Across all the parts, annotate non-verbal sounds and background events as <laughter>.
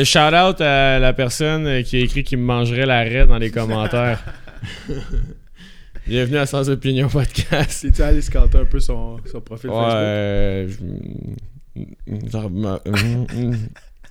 Shout out à la personne qui a écrit qu'il me mangerait la raie dans les commentaires. <laughs> Bienvenue à Sans Opinion Podcast. C'est-tu allé scanter un peu son, son profil Ouais, Facebook? euh, je- genre, ma-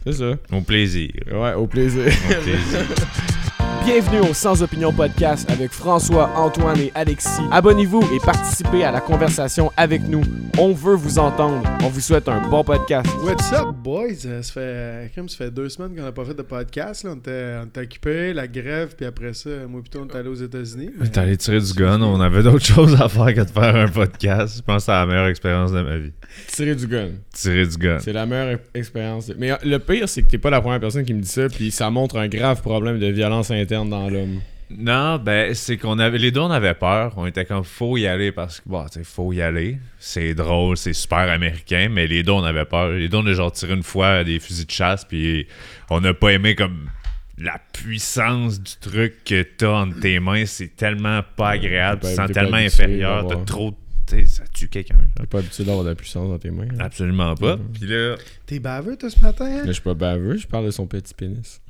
C'est ça. Au plaisir. Ouais, au plaisir. Au plaisir. <laughs> Bienvenue au Sans Opinion Podcast avec François, Antoine et Alexis. Abonnez-vous et participez à la conversation avec nous. On veut vous entendre. On vous souhaite un bon podcast. What's up, boys? Euh, Ça fait, comme ça fait deux semaines qu'on n'a pas fait de podcast. Là. On, était, occupés, la grève, puis après ça, moi plutôt, on est allé aux États-Unis. mais- T'es allé tirer du gun, on avait d'autres <laughs> choses à faire que de faire un podcast. Je pense que c'est la meilleure expérience de ma vie. Tirer du gun. Tirer du gun. C'est la meilleure expérience. Mais euh, le pire, c'est que t'es pas la première personne qui me dit ça, puis ça montre un grave problème de violence interne dans l'homme. Non, ben, c'est qu'on avait. Les deux, on avait peur. On était comme, faut y aller parce que, bon, tu sais, faut y aller. C'est drôle, c'est super américain, mais les deux, on avait peur. Les deux, on a genre tiré une fois des fusils de chasse, puis on n'a pas aimé comme la puissance du truc que t'as entre tes mains. C'est tellement pas agréable. Tu sens tellement inférieur. T'as trop. Tu sais, ça tue quelqu'un. T'es pas habitué d'avoir de la puissance dans tes mains. hein? Absolument pas. Puis là. T'es baveux, toi, ce matin? hein? Mais je suis pas baveux, je parle de son petit pénis.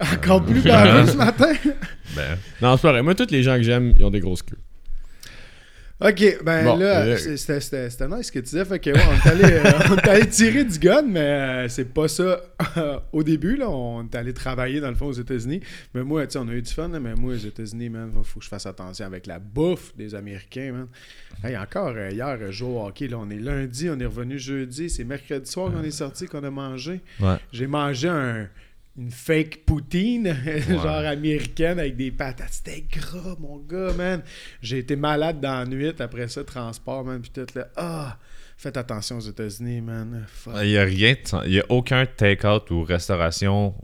Encore plus <laughs> baveux ce matin? Ben, Non, c'est pas vrai. Moi, tous les gens que j'aime, ils ont des grosses queues. Ok, ben Bon, là, euh, c'était c'était- c'était nice ce que tu disais. Fait que, ouais, on, est allé, euh, on est allé tirer du gun, mais euh, c'est pas ça au début. Là, on est allé travailler dans le fond aux États-Unis. Mais moi, tu sais, on a eu du fun, là, mais moi, aux États-Unis, man, faut, que je fasse attention avec la bouffe des Américains, man. Hey, encore euh, hier, jour au hockey, là, on est lundi, on est revenu jeudi, c'est mercredi soir qu'on est sorti, qu'on a mangé. ouais. J'ai mangé un- une fake poutine, <laughs> genre américaine, avec des patates. C'était gras, mon gars, man. J'ai été malade dans la nuit, après ça, transport, man. Puis tout là, ah, faites attention aux États-Unis, man. Fuck. Il n'y a rien, il y a aucun take-out ou restauration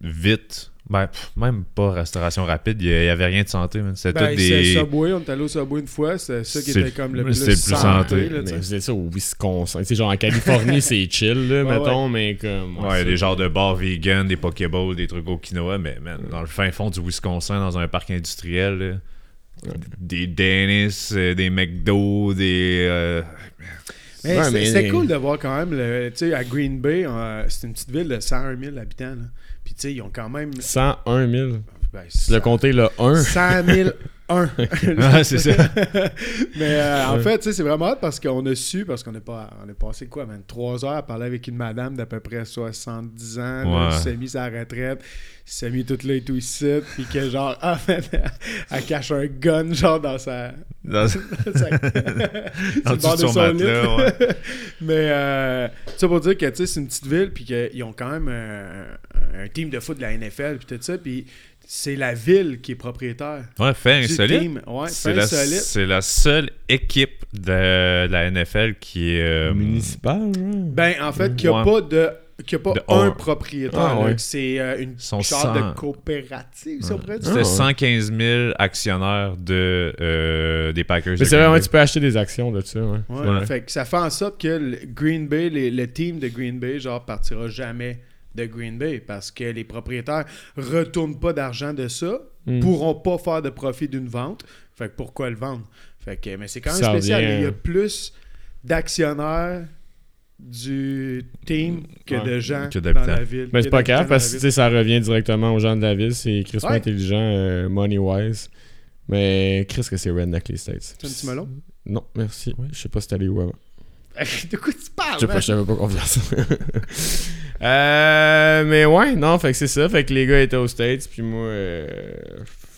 vite. Ben, pff, même pas restauration rapide, il n'y avait rien de santé. C'était Ben, des. Subway, on est allé au Subway une fois, c'est ça qui était comme le plus, c'est le plus santé. là, c'est ça au Wisconsin. Tu sais, genre en Californie, <laughs> c'est chill, là, Ouais, mettons, mais comme. Ouais, ça- des genres de bars vegan, des Pokéballs, des trucs au quinoa, mais man, dans le fin fond du Wisconsin, dans un parc industriel, là, des Dennis, euh, des McDo, des. euh, Mais Ouais, c'est- cool de voir quand même, tu sais, à Green Bay, euh, c'est une petite ville de 101 000 habitants, là. Puis tu sais, ils ont quand même... 101 000. Ben, Tu l'as compté le 1. 100 000 1. <laughs> Ouais, c'est ça. <laughs> Mais euh, en fait, c'est vraiment hot parce qu'on a su, parce qu'on est pas, on est passé quoi, man, trois heures à parler avec une madame d'à peu près 70 ans, Ouais. s'est mise à la retraite, s'est mis toute là et tout ici, puis que genre, <laughs> en fait, elle cache un gun, genre, dans sa... Dans- sa- bord de son ouais. Mais, euh, ça pour dire que, tu sais, c'est une petite ville, puis qu'ils ont quand même un, un team de foot de la NFL, puis tout ça, puis c'est la ville qui est propriétaire. Ouais, fait insolite. Ouais, C'est la, seule équipe de la NFL qui est. euh, Municipal, genre. Ben, en fait, qu'il n'y a Ouais. pas de. Qu'il n'y a pas De un propriétaire. Ah, ouais. c'est euh, une sorte cent- de coopérative, si on pourrait dire. C'était Ah, ouais. 115 000 actionnaires de, euh, des Packers. Mais de c'est Bay. tu peux acheter des actions de ça, ouais. Ouais, Ouais. Fait que ça fait en sorte que le Green Bay, les- le team de Green Bay, genre, partira jamais de Green Bay parce que les propriétaires retournent pas d'argent de ça, Mm. pourront pas faire de profit d'une vente. Fait que pourquoi le vendre? Fait que, mais c'est quand même Ça spécial. Il y a plus d'actionnaires du team que Ouais. de gens Que dans la ville. Mais c'est pas grave parce que tu ça revient directement aux gens de la ville. C'est Chris Ouais. intelligent, euh, money-wise. Mais Chris, que c'est redneck les States. C'est un petit melon? Non, merci. Je sais pas si t'es allé où avant. <laughs> de quoi tu parles? Je sais pas, je t'avais pas confiance. <laughs> euh, mais ouais, non, fait que c'est ça. Fait que les gars étaient aux States, puis moi, euh,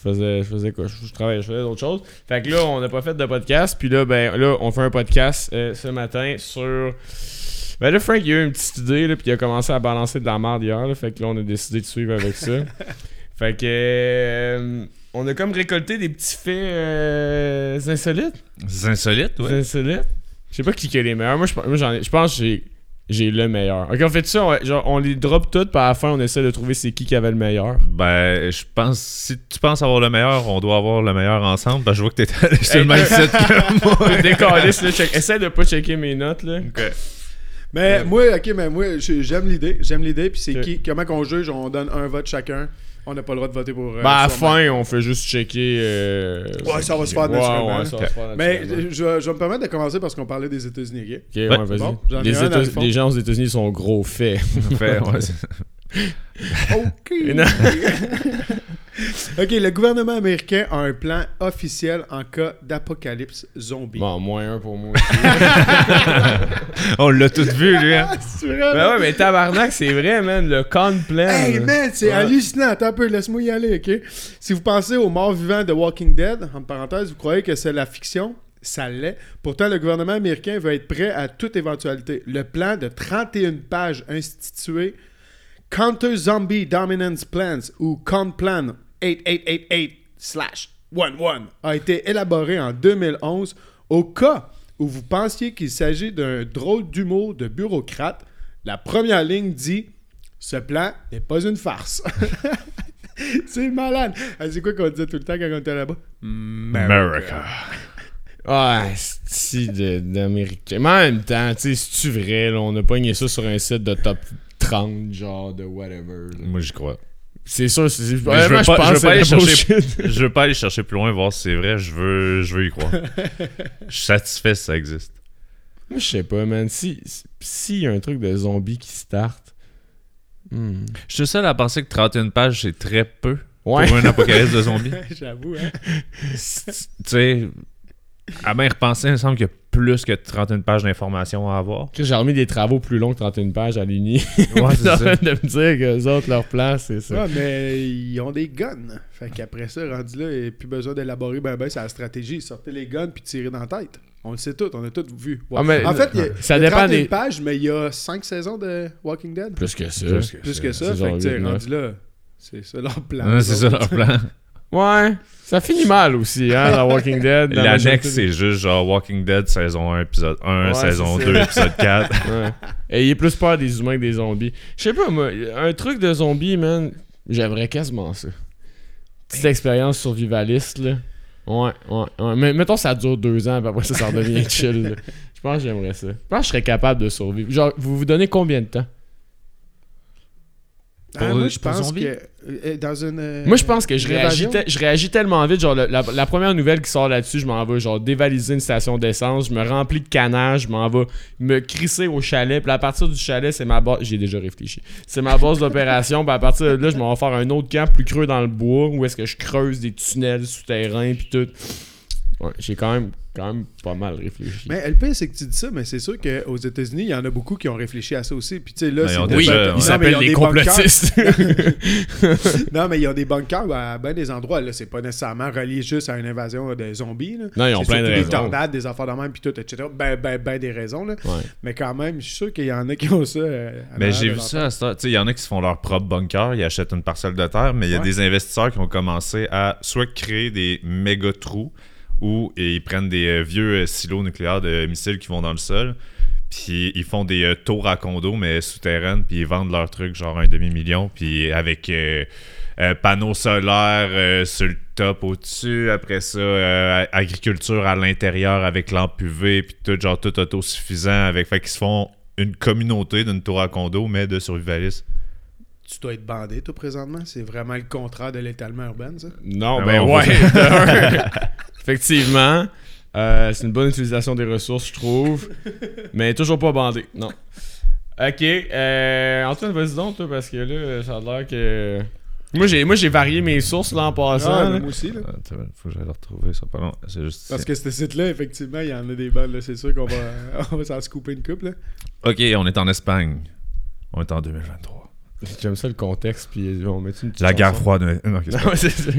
je faisais, je faisais quoi? Je, je travaillais, je faisais d'autres choses. Fait que là, on n'a pas fait de podcast, puis là, ben, là, on fait un podcast euh, ce matin sur. Ben là, Frank, il a eu une petite idée, là, puis il a commencé à balancer de la merde hier, là, fait que là, on a décidé de suivre avec ça. <laughs> fait que. euh, on a comme récolté des petits faits euh, insolites. C'est insolite, ouais. C'est insolite. Je sais pas qui qui est les meilleurs. Moi, je, moi, j'en ai- je pense que j'ai, j'ai le meilleur. Ok, on fait ça, on, genre, on les drop toutes, puis à la fin, on essaie de trouver c'est qui qui avait le meilleur. Ben, je pense, si tu penses avoir le meilleur, on doit avoir le meilleur ensemble. Ben, je vois que t'es allé sur Hey, le même site que <laughs> moi. Décalisse, là, check. Essaie de pas checker mes notes, là. Mais moi, ok, mais moi, j'ai- j'aime l'idée. J'aime l'idée. Puis c'est Ok. qui, comment qu'on juge, on donne un vote chacun. On n'a pas le droit de voter pour. euh, Ben, à la fin, on fait juste checker. euh, Ouais, ça va se faire Ouais, naturellement. ouais, ça va se faire Mais naturellement. je, je vais me permettre de commencer parce qu'on parlait des États-Unis, ok? Ok, ouais, vas-y. bon, j'en ai les, États- les gens aux États-Unis sont gros faits. Fait, ouais, c'est- <laughs> OK. <laughs> OK, le gouvernement américain a un plan officiel en cas d'apocalypse zombie. Bon, moins un pour moi <laughs> aussi. On l'a tout vu, lui. Hein? <laughs> Vrai, ben ouais, mais tabarnak, c'est vrai, man. Le con plan. Hey man, c'est Ouais. hallucinant. Attends un peu, laisse-moi y aller, ok? Si vous pensez aux morts vivants de Walking Dead, en parenthèse, vous croyez que c'est la fiction? Ça l'est. Pourtant, le gouvernement américain veut être prêt à toute éventualité. Le plan de 31 pages institué Counter Zombie Dominance Plans ou Plan 8888/11 a été élaboré en 2011 au cas où vous pensiez qu'il s'agit d'un drôle d'humour de bureaucrate. La première ligne dit ce plan n'est pas une farce. <laughs> c'est malade. Ah, C'est quoi qu'on disait tout le temps quand on était là-bas? America. Ouais, si d'américain. Mais en même temps, tu sais, c'est-tu vrai, là, on a pogné ça sur un site de top 30, genre de whatever. là. Moi, j'y crois. C'est sûr, c'est. je veux pas- je pense je veux pas aller c'est de la chercher- bullshit. <laughs> <laughs> Je veux pas aller chercher plus loin, voir si c'est vrai. Je veux, je veux y croire. <laughs> Je suis satisfait si ça existe. Moi, je sais pas, man. Si, si y a un truc de zombie qui start. hmm. Je suis seul à penser que 31 pages, c'est très peu Ouais. pour un apocalypse de zombies. J'avoue, hein? tu sais, à bien repenser, il me semble qu'il y a plus que 31 pages d'informations à avoir. J'ai remis des travaux plus longs que 31 pages à l'Uni. <laughs> Ouais, c'est en ça. train de me dire que les autres, leur place, c'est ça. Ouais, mais ils ont des guns. Fait qu'après ça, rendu là, il n'y a plus besoin d'élaborer ben ben sa stratégie. Sortez les guns puis tirez dans la tête. On le sait tout, on a tout vu. Ouais. Ah, mais- en fait, il y a, Ça il y a dépend 31 des- pages, mais il y a 5 saisons de Walking Dead. Plus que ça. Plus que- Plus que ça, c'est fait que rendu là, c'est ça leur plan. Ouais, c'est ça leur plan. <laughs> Ouais. Ça finit mal aussi, hein, la Walking Dead. L'annexe, c'est juste genre Walking Dead saison 1, épisode 1, Ouais, saison c'est 2, ça. épisode 4. <laughs> Ouais. Ayez plus peur des humains que des zombies. Je sais pas, moi, un truc de zombie, man, j'aimerais quasiment ça. Petite expérience survivaliste, là. Ouais, ouais, ouais. Mais mettons, ça dure deux ans, puis après ça, ça redevient <laughs> chill. là. Je pense que j'aimerais ça. Je pense que je serais capable de survivre. Genre, vous vous donnez combien de temps? Ah, moi, je pense zombies? que euh, dans une. euh, Moi, je pense que je réagis, te- je réagis tellement vite. Genre, le- la, la première nouvelle qui sort là-dessus, je m'en vais, genre, dévaliser une station d'essence. Je me remplis de canage. Je m'en vais me crisser au chalet. Puis à partir du chalet, c'est ma base. J'ai déjà réfléchi. C'est ma base d'opération. Puis à partir de là, je m'en vais faire un autre camp plus creux dans le bois où est-ce que je creuse des tunnels souterrains. Puis tout. Ouais, j'ai quand même, quand même pas mal réfléchi. Mais pire, c'est que tu dis ça, mais c'est sûr qu'aux États-Unis, il y en a beaucoup qui ont réfléchi à ça aussi. Puis tu sais, là, c'est ils ont oui, ils s'appellent ont des complotistes. <laughs> <laughs> Non, mais il y a des bunkers à bien des endroits. Là, c'est pas nécessairement relié juste à une invasion de zombies. Là. non, ils ont plein de raisons. Des tornades, des affaires de même, puis tout, etc. Ben, ben, ben des raisons. Là. Ouais. Mais quand même, je suis sûr qu'il y en a qui ont ça. euh, Mais j'ai vu ça à il y en a qui se font leur propre bunker, ils achètent une parcelle de terre, mais il y a Ouais. des investisseurs qui ont commencé à soit créer des méga trous ou et ils prennent des euh, vieux euh, silos nucléaires de missiles qui vont dans le sol. Puis ils font des euh, tours à condo, mais souterraines, puis ils vendent leurs trucs genre un demi-million, puis avec euh, euh, panneaux solaires euh, sur le top au-dessus, après ça, euh, agriculture à l'intérieur avec lampe UV, puis tout, genre tout autosuffisant, avec, fait qu'ils se font une communauté d'une tour à condo, mais de survivalistes. Tu dois être bandé, toi, présentement? C'est vraiment le contraire de l'étalement urbain, ça? Non, Ah ben ouais, <laughs> <laughs> Effectivement. euh, c'est une bonne utilisation des ressources, je trouve. mais toujours pas bandé. Non. Ok. Euh, Antoine, vas-y donc, toi, parce que là, ça a l'air que. Moi, j'ai, moi, j'ai varié mes sources là en passant. Ah, là. moi aussi. Là. Attends, faut que j'aille le retrouver, ça pas long. C'est juste Parce que ce site-là, effectivement, il y en a des là. C'est sûr qu'on va, <laughs> on va s'en scooper une couple. Là. Ok, on est en Espagne. On est en 2023. J'aime ça le contexte, puis on met une petite La guerre chanson. froide. euh, non, c'est <laughs> pas- Ouais, c'est ça.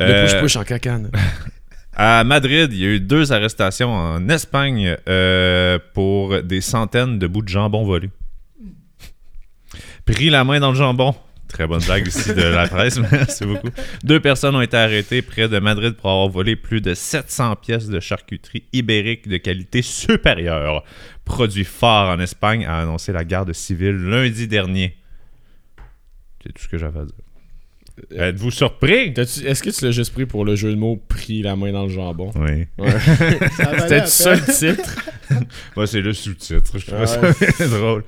Euh, Le push-push en cacane. <laughs> À Madrid, il y a eu deux arrestations en Espagne euh, pour des centaines de bouts de jambon volés. Pris la main dans le jambon. Très bonne blague ici de la presse, <laughs> merci beaucoup. Deux personnes ont été arrêtées près de Madrid pour avoir volé plus de 700 pièces de charcuterie ibérique de qualité supérieure. Produit fort en Espagne, a annoncé la garde civile lundi dernier. C'est tout ce que j'avais à dire. Êtes-vous surpris? Est-ce que tu l'as juste pris pour le jeu de mots pris la main dans le jambon? Oui. Ouais. <laughs> C'était ça le titre? <laughs> Moi, c'est le sous-titre. Je trouve Ouais. ça <laughs> drôle.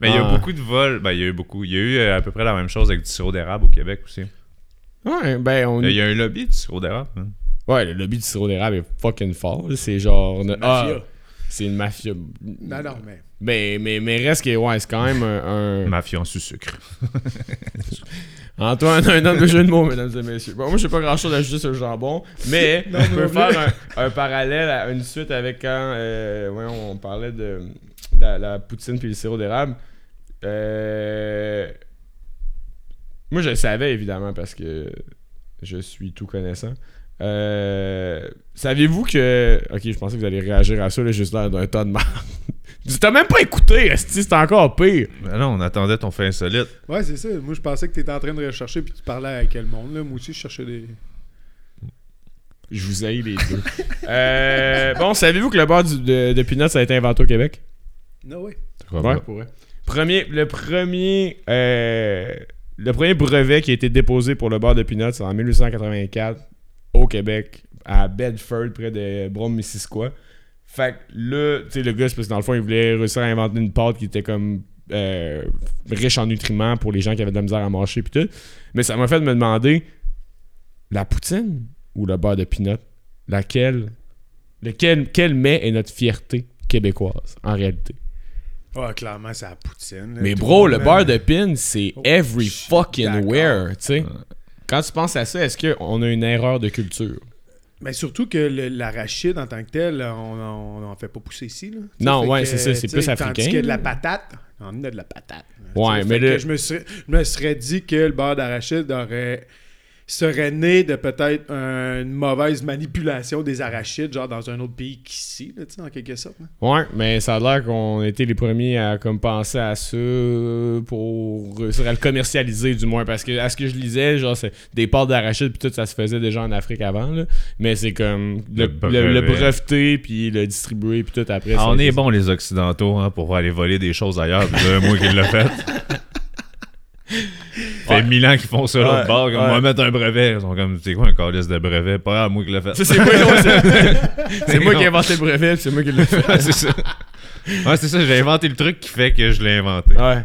Mais il y a Ouais. beaucoup de vols. Ben, il y a eu beaucoup. Il y a eu euh, à peu près la même chose avec du sirop d'érable au Québec aussi. Ouais, ben on. Euh, Il y a un lobby du sirop d'érable. hein. Ouais, le lobby du sirop d'érable est fucking fort. C'est genre. Mafia. Ah, c'est une mafia. Non, non, mais. Mais, mais, mais reste que, ouais, c'est quand même un. un- Mafia en sucre. Antoine, un homme de <laughs> jeu de mots, mesdames et messieurs. Bon, moi, je sais pas grand chose à ajouter sur le jambon, mais <laughs> Non, je peux faire un, un parallèle à une suite avec quand euh, on parlait de, de la, la poutine puis le sirop d'érable. Euh, moi, je le savais évidemment parce que je suis tout connaissant. Euh, Saviez-vous que. Ok, je pensais que vous allez réagir à ça, là, juste là, d'un tas de merde. T'as même pas écouté, c'est encore pire. Ben non, on attendait ton fait insolite. Ouais, c'est ça. Moi, je pensais que t'étais en train de rechercher puis tu parlais à quel monde, là. Moi aussi, je cherchais des. Je vous haïs les deux. <laughs> Euh, bon, savez-vous que le beurre du- de, de peanuts a été inventé au Québec? Non, ouais. Ouais, pour vrai. Premier, le premier... euh, le premier brevet qui a été déposé pour le beurre de peanuts, c'est en 1884 au Québec, à Bedford, près de Brome-Missisquoi. Fait que là, tu sais, le gars, c'est parce que dans le fond, il voulait réussir à inventer une pâte qui était comme euh, riche en nutriments pour les gens qui avaient de la misère à manger puis tout. Mais ça m'a fait me demander la poutine ou le beurre de peanut, laquelle, lequel, quel mets est notre fierté québécoise en réalité? Ah, clairement, c'est la poutine. là. Mais bro, le beurre de pin, c'est Oh, every fucking where, tu sais. Quand tu penses à ça, est-ce qu'on a une erreur de culture? Mais surtout que l'arachide en tant que tel, on n'en fait pas pousser ici. Là. Non, ouais, c'est ça, c'est plus africain, Tandis que de la patate, on en a de la patate. Ouais, mais le- je me, serais, je me serais dit que le beurre d'arachide aurait serait né de peut-être un- une mauvaise manipulation des arachides, genre dans un autre pays qu'ici, là, tu sais, en quelque sorte. là. Ouais, mais ça a l'air qu'on a été les premiers à comme penser à ça pour réussir à le commercialiser du moins parce que à ce que je lisais, genre c'est des pâtes d'arachide puis tout ça se faisait déjà en Afrique avant là, mais c'est comme le, Le le- le brevet. breveter puis le distribuer puis tout après Ah, ça on est bons les occidentaux hein, pour aller voler des choses ailleurs. puis C'est moi qui l'ai fait. <laughs> fait Ouais. mille ans qu'ils font ça l'autre Ouais, bord. Comme, On ouais. va mettre un brevet. Ils sont comme, c'est quoi un calice de brevet? Pas grave, moi qui l'ai fait. <laughs> C'est moi, qui ai inventé le brevet, c'est moi qui l'ai fait. <laughs> C'est ça. Ouais, c'est ça. J'ai inventé le truc qui fait que je l'ai inventé. Ouais.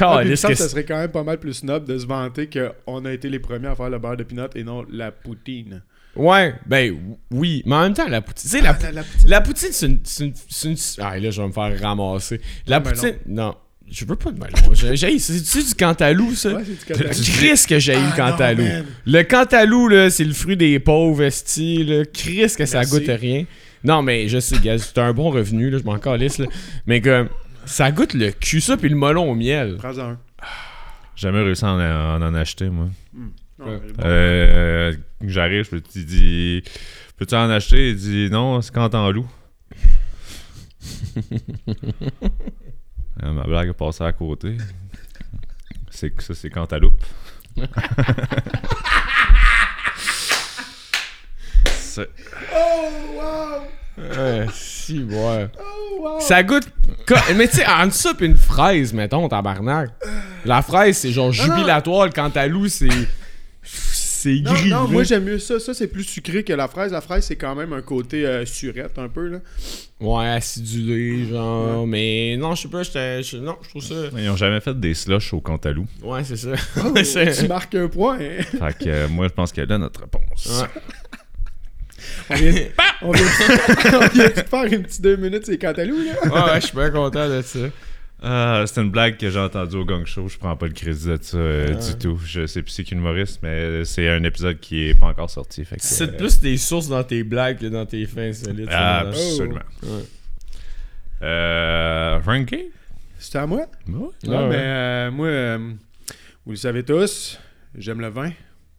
Ah, puis ça serait quand même pas mal plus snob de se vanter qu'on a été les premiers à faire le beurre de pinot et non la poutine. Ouais, ben oui, mais en même temps la poutine, tu sais la, pou- Ah, la poutine. la poutine c'est une, c'est une, une- ah là je vais me faire ramasser. La Ah, ben poutine, non. Je veux pas de melon. J'ai- c'est c'est du cantalou ça? Ouais, c'est du cantalou. Chris que j'ai eu le Ah, cantalou. Le cantalou là, c'est le fruit des pauvres esti. Chris que ça Merci. goûte rien. Non mais je sais gars, c'est un bon revenu là, je m'en calisse là. Mais comme ça goûte le cul ça puis le melon au miel. Prends-en un. J'ai jamais réussi à en, à en acheter, moi. Non, bon. Euh, J'arrive, je te dis, peux-tu en acheter? Il dit, non, c'est quand loup. <laughs> Euh, ma blague est passée à côté. C'est que ça, c'est quand à loupe. <laughs> C'est- Oh, wow! Ouais, si ouais. Oh, wow! Ça goûte. Mais tu sais, entre ça pis une fraise, mettons, tabarnak. La fraise, c'est genre jubilatoire. Le cantalou, c'est. C'est Non, gris. non, moi là. j'aime mieux ça. Ça, c'est plus sucré que la fraise. La fraise, c'est quand même un côté euh, surette un peu. là. Ouais, acidulé, genre. Mais non, je sais pas, j'étais. je- Non, je trouve ça. Ils ont jamais fait des slushs au Cantalou. Ouais, c'est ça. <laughs> Oh, C'est- tu marques un point. hein. Fait que euh, moi, je pense qu'elle a notre réponse. Ouais. On vient, <laughs> on vient, <laughs> on vient de faire une petite deux minutes, c'est Cantalou, là. Ouais, ouais, je suis bien content de ça. Ah, c'est une blague que j'ai entendue au Gang Show. Je prends pas le crédit de ça euh, Ouais. du tout. Je sais plus c'est qui humoriste, mais c'est un épisode qui est pas encore sorti. C'est euh, plus des sources dans tes blagues que dans tes fins insolites. ça, là. Absolument. Ouais. Euh, Frankie? C'était à moi? Ouais. Non, mais euh, moi, euh, vous le savez tous, j'aime le vin.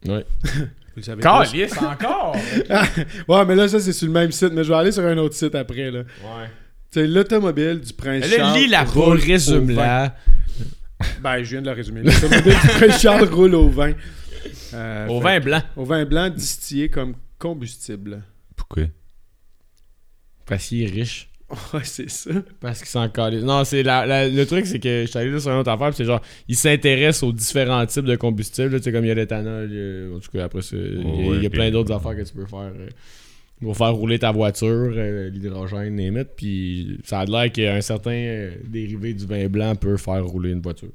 Ouais. <laughs> Vous le savez Calice, encore! tous. <laughs> Ouais, mais là, ça, c'est sur le même site, mais je vais aller sur un autre site après, là. Ouais. Sais, l'automobile du prince Là, Charles lis la roule roule, au vin. résume-la. <laughs> Ben, je viens de la résumer. L'automobile du prince Charles roule au vin. Euh, Au fait- vin blanc. Au vin blanc distillé comme combustible. Pourquoi? Parce qu'il est riche. <laughs> Ouais, c'est ça. Parce qu'il s'en calisse. Non, c'est la, la- le truc, c'est que je suis allé là sur une autre affaire, puis c'est genre, il s'intéresse aux différents types de combustibles. là, Tu sais, comme il y a l'éthanol, en tout cas, après, c'est- il y a, ouais, il y a puis- plein d'autres affaires que tu peux faire. euh, pour faire rouler ta voiture, euh, l'hydrogène, les mettre, puis ça a l'air qu'un certain euh, dérivé du vin blanc peut faire rouler une voiture.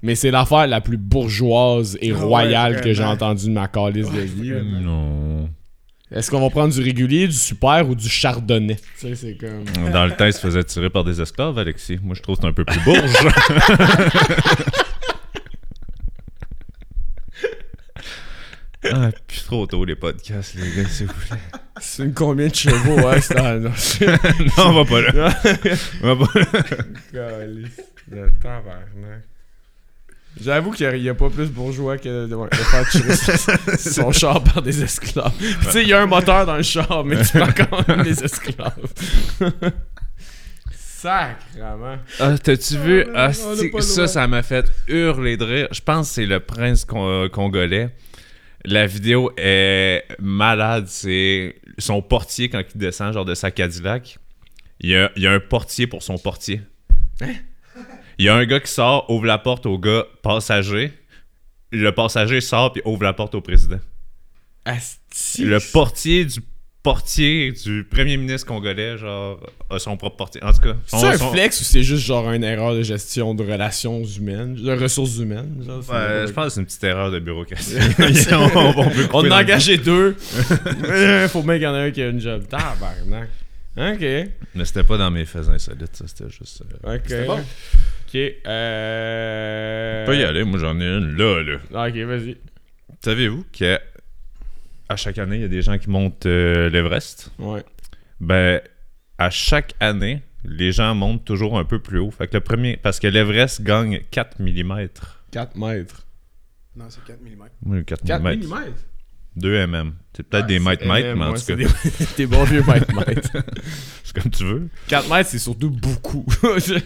Mais c'est l'affaire la plus bourgeoise et Ah ouais, royale que j'ai entendue de ma calice de vie. Non. Est-ce qu'on va prendre du régulier, du super ou du chardonnay? Tu sais, c'est comme. Dans le temps, il se faisait tirer par des esclaves, Alexis. Moi, je trouve que c'est un peu plus bourge. <laughs> ah, plus trop tôt, les podcasts, les gars, s'il vous plaît. C'est une combien de chevaux, ouais, c'est ah, <laughs> non, on va pas là. <laughs> On va pas là. Tabarnak. J'avoue qu'il n'y a pas plus bourgeois que de, faire tirer son <laughs> char par des esclaves. Tu sais, il y a un moteur dans le char, mais tu prends quand même des esclaves. Sacrement. Ah, t'as-tu vu? Ah, pas ça, ça m'a fait hurler de rire. Je pense que c'est le prince con- congolais. La vidéo est malade. C'est son portier quand il descend, genre de sa Cadillac. Il y a, il y a un portier pour son portier. Il y a un gars qui sort, ouvre la porte au gars passager. Le passager sort puis ouvre la porte au président. Le portier du portier du premier ministre congolais, genre, a son propre portier. En tout cas, C'est un son- flex ou c'est juste genre une erreur de gestion de relations humaines, de ressources humaines? genre, Ouais, je pense que c'est une petite erreur de bureaucratie. <laughs> <laughs> on, on peut a engagé deux. <laughs> Euh, Faut bien qu'il y en ait un qui a une job. Tabarnak. Ok. Mais c'était pas dans mes faits insolites, ça. C'était juste. euh, Ok. Bon. Ok. Euh... On peut y aller, moi j'en ai une là, là. Ok, vas-y. Savez-vous qu'à à chaque année, il y a des gens qui montent euh, l'Everest? Ouais. Ben, à chaque année, les gens montent toujours un peu plus haut. Fait que le premier. Parce que l'Everest gagne 4 mm. 4 mètres. Non, c'est 4 mm. Oui, 4, 4 mm. mm? 2 mm. C'est peut-être des mètres mètres, mais en tout cas, Des... T'es bon vieux mètres mètres. <laughs> c'est comme tu veux. 4 mètres, c'est surtout beaucoup. <laughs>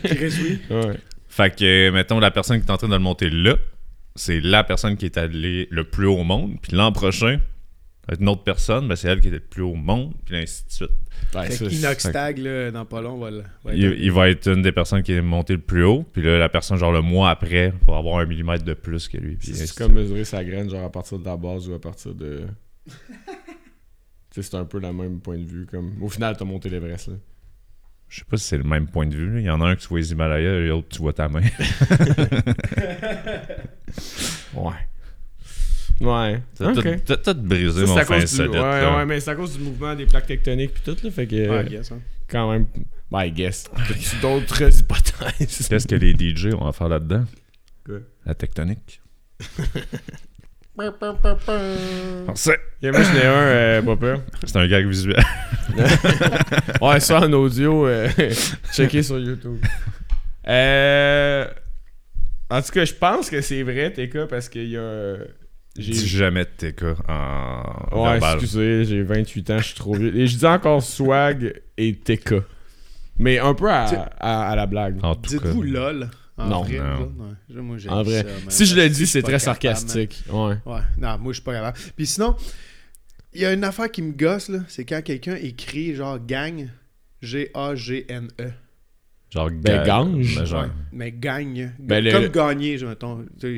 Chris, oui. ouais. Fait que, mettons, la personne qui est en train de le monter là, c'est la personne qui est allée le plus haut au monde. Puis l'an prochain, une autre personne, ben, c'est elle qui est le plus haut au monde, puis ainsi de suite. Ouais, Fait là, dans pas long, va, être- Il, il va être une des personnes qui est montée le plus haut, puis là, la personne, genre le mois après, va avoir un millimètre de plus que lui. C'est comme mesurer sa graine, genre à partir de la base ou à partir de. <laughs> tu sais, c'est un peu le même point de vue. Comme... Au final, t'as monté l'Everest, là. Je sais pas si c'est le même point de vue. là. Il y en a un que tu vois les Himalayas, et l'autre, tu vois ta main. <laughs> <laughs> Ouais. Ouais. T'as Ok. tout- brisé Ça, mon fin. Ouais, là. ouais, mais c'est à cause du mouvement des plaques tectoniques pis tout, là. Fait que, Ouais, I guess, hein. quand même... Ben, I guess. T'as-tu d'autres hypothèses? Qu'est-ce que les DJ ont à faire là-dedans? Quoi? La tectonique. C'est Yeah, moi, j'en ai un, euh, pas peur. c'est un gag visuel. <laughs> Ouais, ça en audio, euh, <laughs> checker sur YouTube. Euh... En tout cas, je pense que c'est vrai, TK, parce qu'il y a... J'ai... Dis jamais de TK en Ouais, verbal. excusez, j'ai 28 ans, je suis trop vieux. Et je dis encore swag et TK. Mais un peu à, Tu- à, à la blague. En tout cas. Dites-vous LOL. En Non. vrai, Non. Moi, En vrai. ça. Si je le dis, suis c'est pas très capable, sarcastique. Ouais. Ouais, non, moi je suis pas capable. Puis sinon, il y a une affaire qui me gosse, là, c'est quand quelqu'un écrit genre gang, G-A-G-N-E. Genre Ben, ga- gange. ben, genre- Ouais, mais gagne. Ben, le- Comme le- gagner,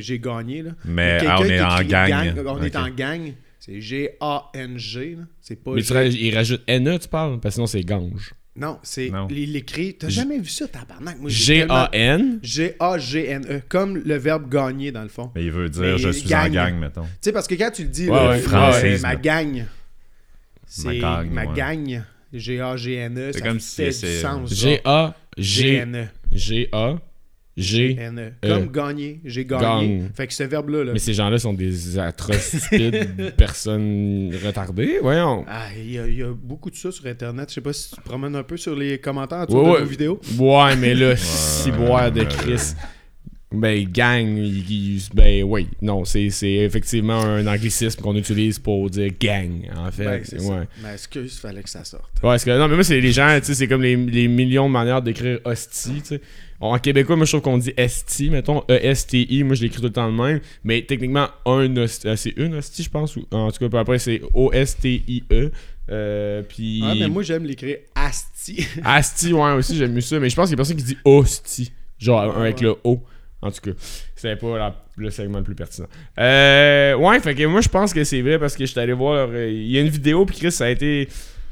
j'ai gagné, là. Mais ah, on est en écrit gang. On est en gang. C'est G-A-N-G. C'est pas. Mais tu rajoutes, il rajoute NE, tu parles? Parce que sinon, c'est gange. Non, c'est. Non. Il l'écrit. T'as jamais vu ça, tabarnak? Moi, j'ai tellement- G-A-N. G-A-G-N-E. Comme le verbe gagner, dans le fond. Mais il veut dire Mais je suis gagne. en gang, mettons. Tu sais, parce que quand tu le dis, Ouais, là, ouais, euh, ma gagne, c'est Ma gagne, ma ouais. gagne, G-A-G-N-E, C'est ça comme si du sens. genre. G-A-G. G-N-E. G-A. G. N-E. Comme gagner, j'ai gagné. Gagne. Fait que ce verbe-là, là, Mais ces gens-là sont des atroces, stupides <laughs> personnes retardées. Voyons. ah, il y, a- il y a beaucoup de ça sur Internet. Je sais pas si tu te promènes un peu sur les commentaires autour Ouais, de ouais. nos vidéos. Ouais, mais là, si boire de Chris. Ben, gang, il- il- ben oui. Non, c'est effectivement un anglicisme qu'on utilise pour dire gang, en fait. Ben, c'est ouais. Mais excuse, fallait que ça sorte. Ouais, parce que non, mais moi, c'est les gens, tu sais, c'est comme les, les millions de manières d'écrire hostie, tu sais. En québécois, moi, je trouve qu'on dit esti, mettons, E-S-T-I, moi, je l'écris tout le temps de même, mais techniquement, un hostie, euh, c'est une hostie, je pense, ou en tout cas, après, c'est O-S-T-I-E, euh, puis... Ah, mais moi, j'aime l'écrire Asti. Asti, ouais, aussi, j'aime mieux ça, mais je pense qu'il y a personne qui dit hostie, genre, avec le O. En tout cas, c'est pas le segment le plus pertinent. Euh, ouais, fait que moi, je pense que c'est vrai parce que j'étais allé voir. euh, Il y a une vidéo, puis Chris, ça a été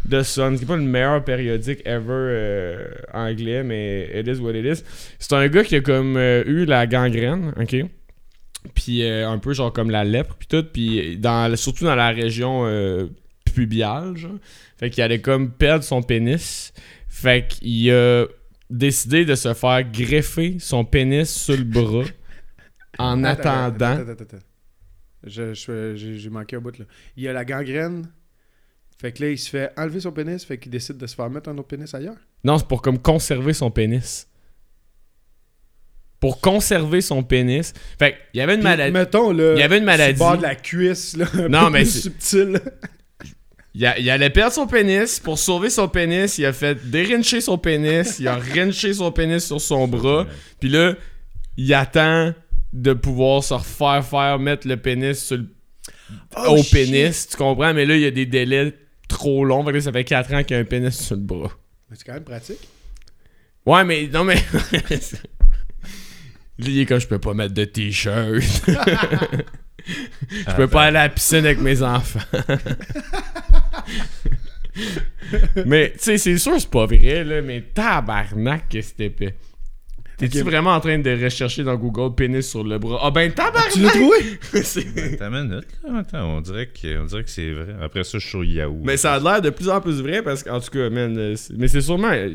The Sun, qui est pas le meilleur périodique ever euh, anglais, mais it is what it is. C'est un gars qui a comme eu la gangrène, ok? Puis un peu genre comme la lèpre, puis tout, puis dans, surtout dans la région euh, pubial, genre. Fait qu'il allait comme perdre son pénis. Fait qu'il a décidé de se faire greffer son pénis sur le bras <laughs> en Attends, attendant. Attends, attends, attends. Je- je- J'ai j'ai manqué un bout là. Il y a la gangrène. Fait que là, il se fait enlever son pénis. Fait qu'il décide de se faire mettre un autre pénis ailleurs. Non, c'est pour comme conserver son pénis. Pour conserver son pénis. Fait qu'il y avait une maladie. Mettons là. Il y avait une maladie. Sur le bord de la cuisse là. Un Non, peu mais plus subtil. Il, a- il allait perdre son pénis. Pour sauver son pénis, il a fait dérincher son pénis. Il a <laughs> rinché son pénis sur son bras. Puis là, il attend de pouvoir se refaire faire mettre le pénis sur le- Oh, au shit. pénis. Tu comprends? Mais là, il y a des délais trop longs. Fait que là, ça fait 4 ans qu'il y a un pénis sur le bras. Mais c'est quand même pratique. Ouais, mais non, mais. <laughs> Est comme je peux pas mettre de t-shirt. <laughs> je peux pas aller à la piscine avec mes enfants. <laughs> mais, tu sais, c'est sûr, c'est pas vrai, là, mais tabarnak que c'était épais. T'es-tu vraiment en train de rechercher dans Google pénis sur le bras? Ah ben tabarnak! Tu l'as trouvé? C'est- <laughs> T'as une minute, là. Attends, on dirait que, on dirait que c'est vrai. Après ça, je suis sur Yahoo. mais ça a l'air de plus en plus vrai parce qu'en tout cas, man, euh, c'est- mais c'est sûrement. Il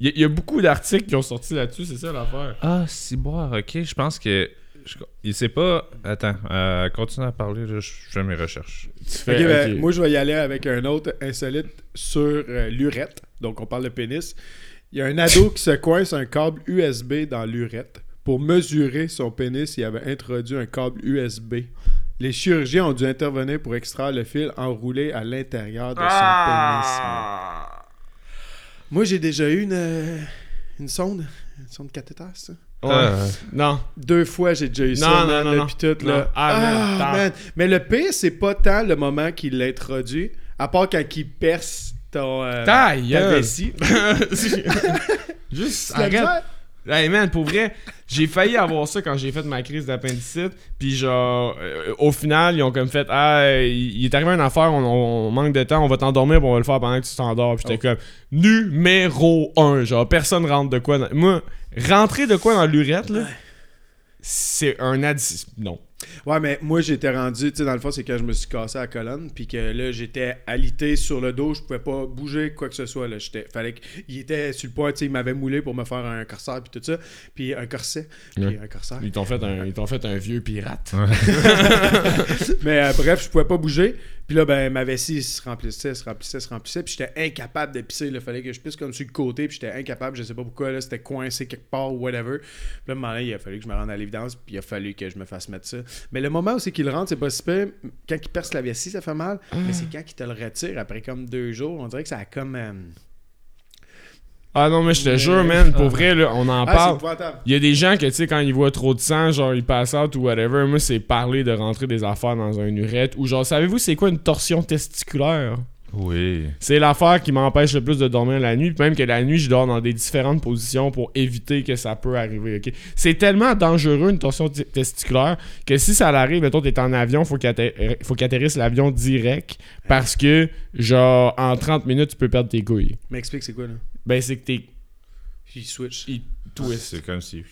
y, a- il y a beaucoup d'articles qui ont sorti là-dessus, c'est ça l'affaire. Ah, si boire, ok. Je pense que. Je- il sait pas. Attends, euh, continue à parler, là, je fais mes recherches. Ben, moi, je vais y aller avec un autre insolite sur euh, l'urette. Donc, on parle de pénis. Il y a un ado qui se coince un câble USB dans l'urette. Pour mesurer son pénis, il avait introduit un câble USB. Les chirurgiens ont dû intervenir pour extraire le fil enroulé à l'intérieur de son Ah! pénis. Moi, j'ai déjà eu une, euh, une sonde. Une sonde cathéter, ça. Ouais. Ah. Non. Deux fois, j'ai déjà eu Non, ça, non, man, non, là, non. pis tout, Non. là. Ah, man, man. Mais le pire, c'est pas tant le moment qu'il l'introduit, à part quand il perce ton, euh, Ta vessie. <laughs> Juste <laughs> arrête. Hey man, pour vrai, j'ai failli avoir ça quand j'ai fait ma crise d'appendicite. Puis genre, euh, au final, ils ont comme fait Ah, il est arrivé une affaire, on, on manque de temps, on va t'endormir, puis on va le faire pendant que tu t'endors. Puis j'étais Oh. comme numéro 1. Genre, personne rentre de quoi dans. Moi, rentrer de quoi dans l'urette, là, c'est un addi... Non. Ouais, mais moi, j'étais rendu, tu sais, dans le fond, c'est quand je me suis cassé la colonne, puis que là, j'étais alité sur le dos, je pouvais pas bouger quoi que ce soit, là. J'étais, fallait qu'il était sur le point, tu sais, il m'avait moulé pour me faire un corsaire, puis tout ça, puis un corset, puis Ouais. un corsaire. Ils t'ont fait, un- ils t'ont fait un vieux pirate. <laughs> Mais euh, bref, je pouvais pas bouger. Puis là, ben, ma vessie se remplissait, se remplissait, se remplissait. Puis j'étais incapable de pisser. Il fallait que je pisse comme sur le côté. Puis j'étais incapable, je sais pas pourquoi. là C'était coincé quelque part ou whatever. Puis là, à un moment donné, il a fallu que je me rende à l'évidence. Puis il a fallu que je me fasse mettre ça. Mais le moment où c'est qu'il rentre, c'est pas si pire. Quand il perce la vessie, ça fait mal. Mais c'est quand il te le retire après comme deux jours. On dirait que ça a comme. euh, Ah non, mais je te Mais- jure, man, pour Ah. vrai, là, on en Ah, parle. Il y a des gens que, tu sais, quand ils voient trop de sang, genre, ils passent out ou whatever. Moi, c'est parler de rentrer des affaires dans un urette. Ou genre, savez-vous, c'est quoi une torsion testiculaire? Oui. C'est l'affaire qui m'empêche le plus de dormir la nuit. Même que la nuit, je dors dans des différentes positions pour éviter que ça peut arriver, ok? C'est tellement dangereux, une torsion testiculaire, que si ça arrive, mettons, t'es en avion, faut qu'il qu'il atterrisse l'avion direct. Parce que, genre, en 30 minutes, tu peux perdre tes couilles. Mais explique, c'est quoi, là? Ben, c'est que t'es... Il switch. il twist. C'est comme si.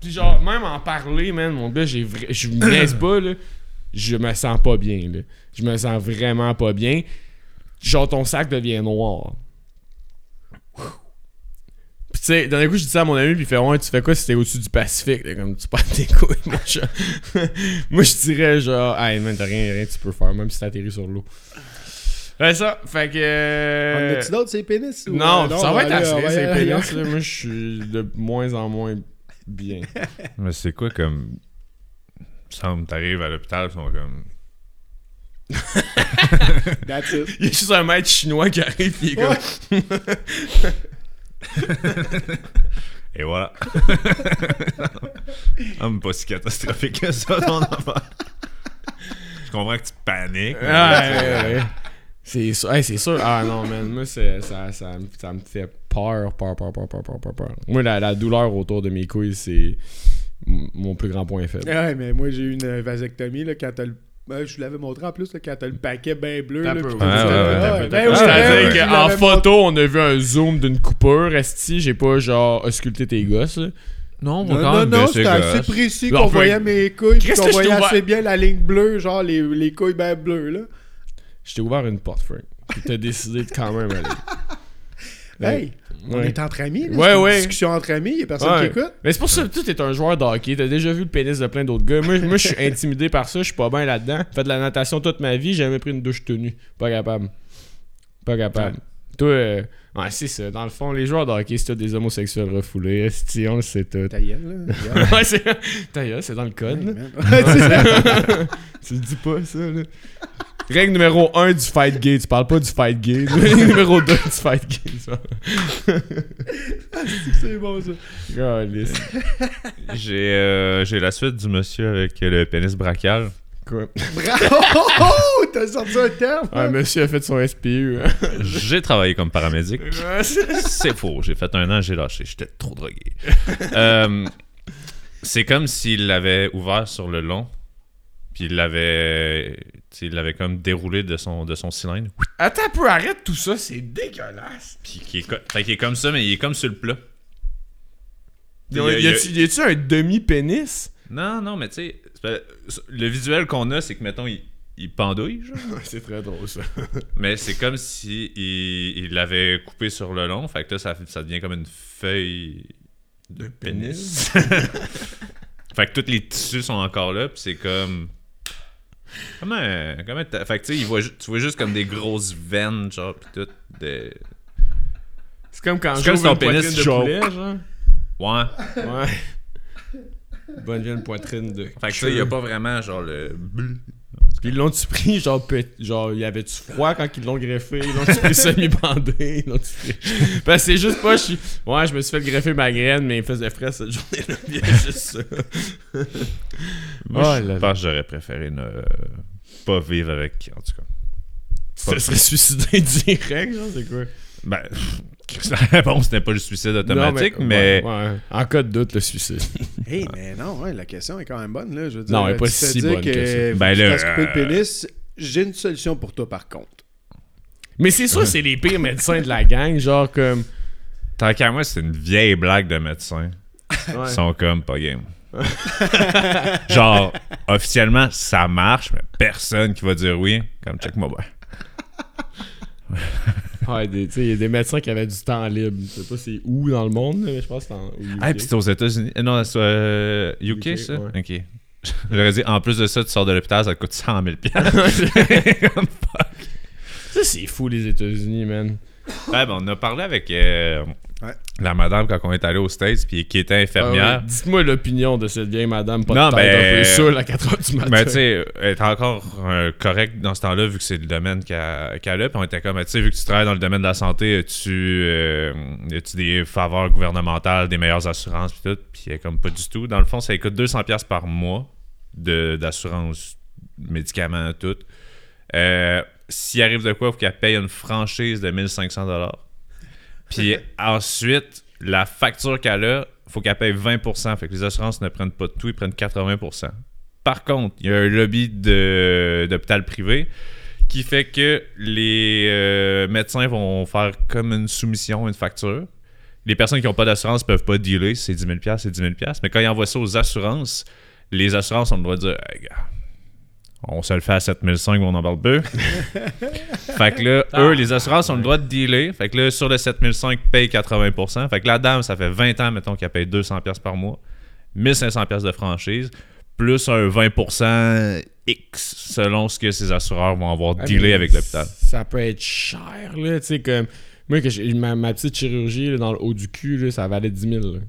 Puis genre, même en parler, man, mon gars, j'ai je me laisse pas, là. Je me sens pas bien, là. Je me sens vraiment pas bien. Genre, ton sac devient noir. Puis tu sais, d'un coup, je dis ça à mon ami, puis il fait Ouais, tu fais quoi si t'es au-dessus du Pacifique? T'es Comme tu perds tes couilles, mon chat. <laughs> Moi, je dirais genre, hey man, t'as rien, rien que tu peux faire, même si t'atterris sur l'eau. Ouais, ça, fait que. On a-tu d'autres, ces pénis ou- Non, euh, ça va être assez, ces pénis, là. Moi, je suis de moins en moins bien. <laughs> Mais c'est quoi comme. Semble, t'arrives à l'hôpital, ils sont comme. <laughs> That's it. Il y a juste un maître chinois qui arrive et il est comme. <laughs> Et voilà. <laughs> ah, mais pas si catastrophique que ça, ton affaire. Je comprends que tu paniques. mais Ah, là, ouais, ouais, ouais. C'est sûr. Hey, c'est sûr. Ah non, man. Moi, c'est- ça, ça, me- ça me fait peur, peur, peur, peur, peur, peur, peur, peur. Moi, la, la douleur autour de mes couilles, c'est mon plus grand point faible. Ouais, mais moi, j'ai eu une vasectomie là, quand t'as le. Ben, je vous l'avais montré en plus, là, quand t'as le paquet bien bleu. Là, C'est-à-dire qu'en photo, on a vu un zoom d'une coupure, esti. J'ai pas, genre, ausculté tes gosses. là. Non, Non, non, non, c'était assez précis qu'on voyait mes couilles, Qu'est-ce qu'on que je voyait assez bien la ligne bleue, genre les, les couilles bien bleues, là. je t'ai ouvert une porte, Frank. Puis t'as décidé de quand même aller. <laughs> Hey, on Ouais. est entre amis. Là, Ouais, une ouais. discussion entre amis, il y a personne qui écoute. Mais c'est pour ça que toi, t'es un joueur de hockey. T'as déjà vu le pénis de plein d'autres gars. Moi, moi je suis <laughs> intimidé par ça. Je suis pas bien là-dedans. Fait de la natation toute ma vie. J'ai jamais pris une douche tenue. Pas capable. Pas capable. Toi, euh, ouais, c'est ça. Dans le fond, les joueurs de hockey, c'est des homosexuels refoulés. Esti, on le sait tout. Ta gueule, là. <laughs> ouais, c'est. Ta gueule, c'est dans le code. <laughs> tu le dis pas, ça, là. Règle numéro 1 du fight gay. Tu parles pas du fight gay. <laughs> Règle numéro 2 du fight gay. Ça. C'est bon, ça. J'ai euh, j'ai la suite du monsieur avec le pénis brachial. Quoi? Bravo! <laughs> Oh, T'as sorti un terme! Un monsieur a fait son SPU. hein. J'ai travaillé comme paramédic. C'est faux. J'ai fait un an, j'ai lâché. J'étais trop drogué. Euh, c'est comme s'il l'avait ouvert sur le long. Puis il l'avait. tu sais, Il l'avait comme déroulé de son, de son cylindre. Attends un peu, arrête tout ça, c'est dégueulasse. Puis qui est, co- fait qu'il est comme ça, mais il est comme sur le plat. Y a- y a-tu y a-tu un demi-pénis? Non, non, mais tu sais, c'est pas- le visuel qu'on a, c'est que, mettons, il, il pendouille, genre. <laughs> c'est très drôle ça. <laughs> Mais c'est comme si il il l'avait coupé sur le long. Fait que là, ça, ça devient comme une feuille de pénis. <laughs> fait que tous les tissus sont encore là. Puis c'est comme. Comment. comment t'as- fait que tu sais, voit tu vois juste comme des grosses veines, genre, pis tout. Des... C'est comme quand j'ouvre une pénis poitrine de poulet, genre. Ouais. Ouais. <laughs> Bonne vieille poitrine de. Fait que ça, il a pas vraiment, genre, le. Puis ils l'ont-tu pris, genre, genre, y avait-tu froid quand ils l'ont greffé? Ils l'ont-tu pris semi-bandé? Ils l'ont-tu pris... Parce que c'est juste pas, je suis... Ouais, je me suis fait greffer ma graine, mais il faisait frais cette journée-là. Il y a juste ça. Moi, Oh je pense que j'aurais préféré ne pas vivre avec, en tout cas. Ça serait suicidé <laughs> direct, genre, c'est quoi? Ben, <laughs> la réponse n'est pas le suicide automatique, Non, mais. ouais, ouais. En cas de doute, le suicide. <laughs> Hey, mais non, ouais, la question est quand même bonne, là. Je veux dire, Non, elle est pas si bonne que que ça. Ben le euh, pénis. J'ai une solution pour toi, par contre. Mais c'est sûr, c'est les pires médecins de la gang, genre comme. Tant qu'à moi, c'est une vieille blague de médecin. Ouais. Ils sont comme pas game. <laughs> Genre, officiellement, ça marche, mais personne qui va dire oui. Comme check-moi. Ouais, des- tu sais, il y a des médecins qui avaient du temps libre. Je sais pas c'est où dans le monde, mais je pense que c'est en. au UK. Ah, puis c'est aux États-Unis. Euh, Non, c'est euh, UK, UK, ça? ouais. Ok. J'aurais dit, en plus de ça, tu sors de l'hôpital, ça te coûte 100 000 <laughs> <laughs> Comme Ça, c'est fou, les États-Unis, man. Ouais, ben, on a parlé avec euh, Ouais. la madame quand on est allé aux States, puis qui était Ah ouais, infirmière. Dites-moi l'opinion de cette vieille madame, pas Non, de ben, un peu à 4h du matin. Mais tu sais, elle est encore euh, correcte dans ce temps-là, vu que c'est le domaine qu'elle a. Puis on était comme, tu sais, vu que tu travailles dans le domaine de la santé, as-tu euh, as-tu des faveurs gouvernementales, des meilleures assurances, puis tout? Puis elle est comme pas du tout. Dans le fond, ça coûte 200$ par mois de- d'assurance, médicaments, tout. Euh, S'il arrive de quoi, il faut qu'elle paye une franchise de 1500$. Puis ensuite, la facture qu'elle a, faut qu'elle paye 20%. Fait que les assurances ne prennent pas de tout, ils prennent 80%. Par contre, il y a un lobby de- d'hôpital privé qui fait que les euh, médecins vont faire comme une soumission, une facture. Les personnes qui n'ont pas d'assurance peuvent pas dealer, c'est 10 000 c'est 10 000 Mais quand ils envoient ça aux assurances, les assurances ont le droit de dire Hey, gars, on se le fait à 7005, mais on en parle peu. <laughs> fait que là, eux, les assurances ont le droit de dealer. Fait que là, sur le 7005, paye 80%. Fait que la dame, ça fait 20 ans, mettons, qu'elle paye 200$ par mois, 1500$ de franchise, plus un 20% X selon ce que ses assureurs vont avoir Ah, dealé avec l'hôpital. Ça peut être cher, là. Tu sais, comme. Moi, que ma petite chirurgie là, dans le haut du cul, là, ça valait 10 000. là.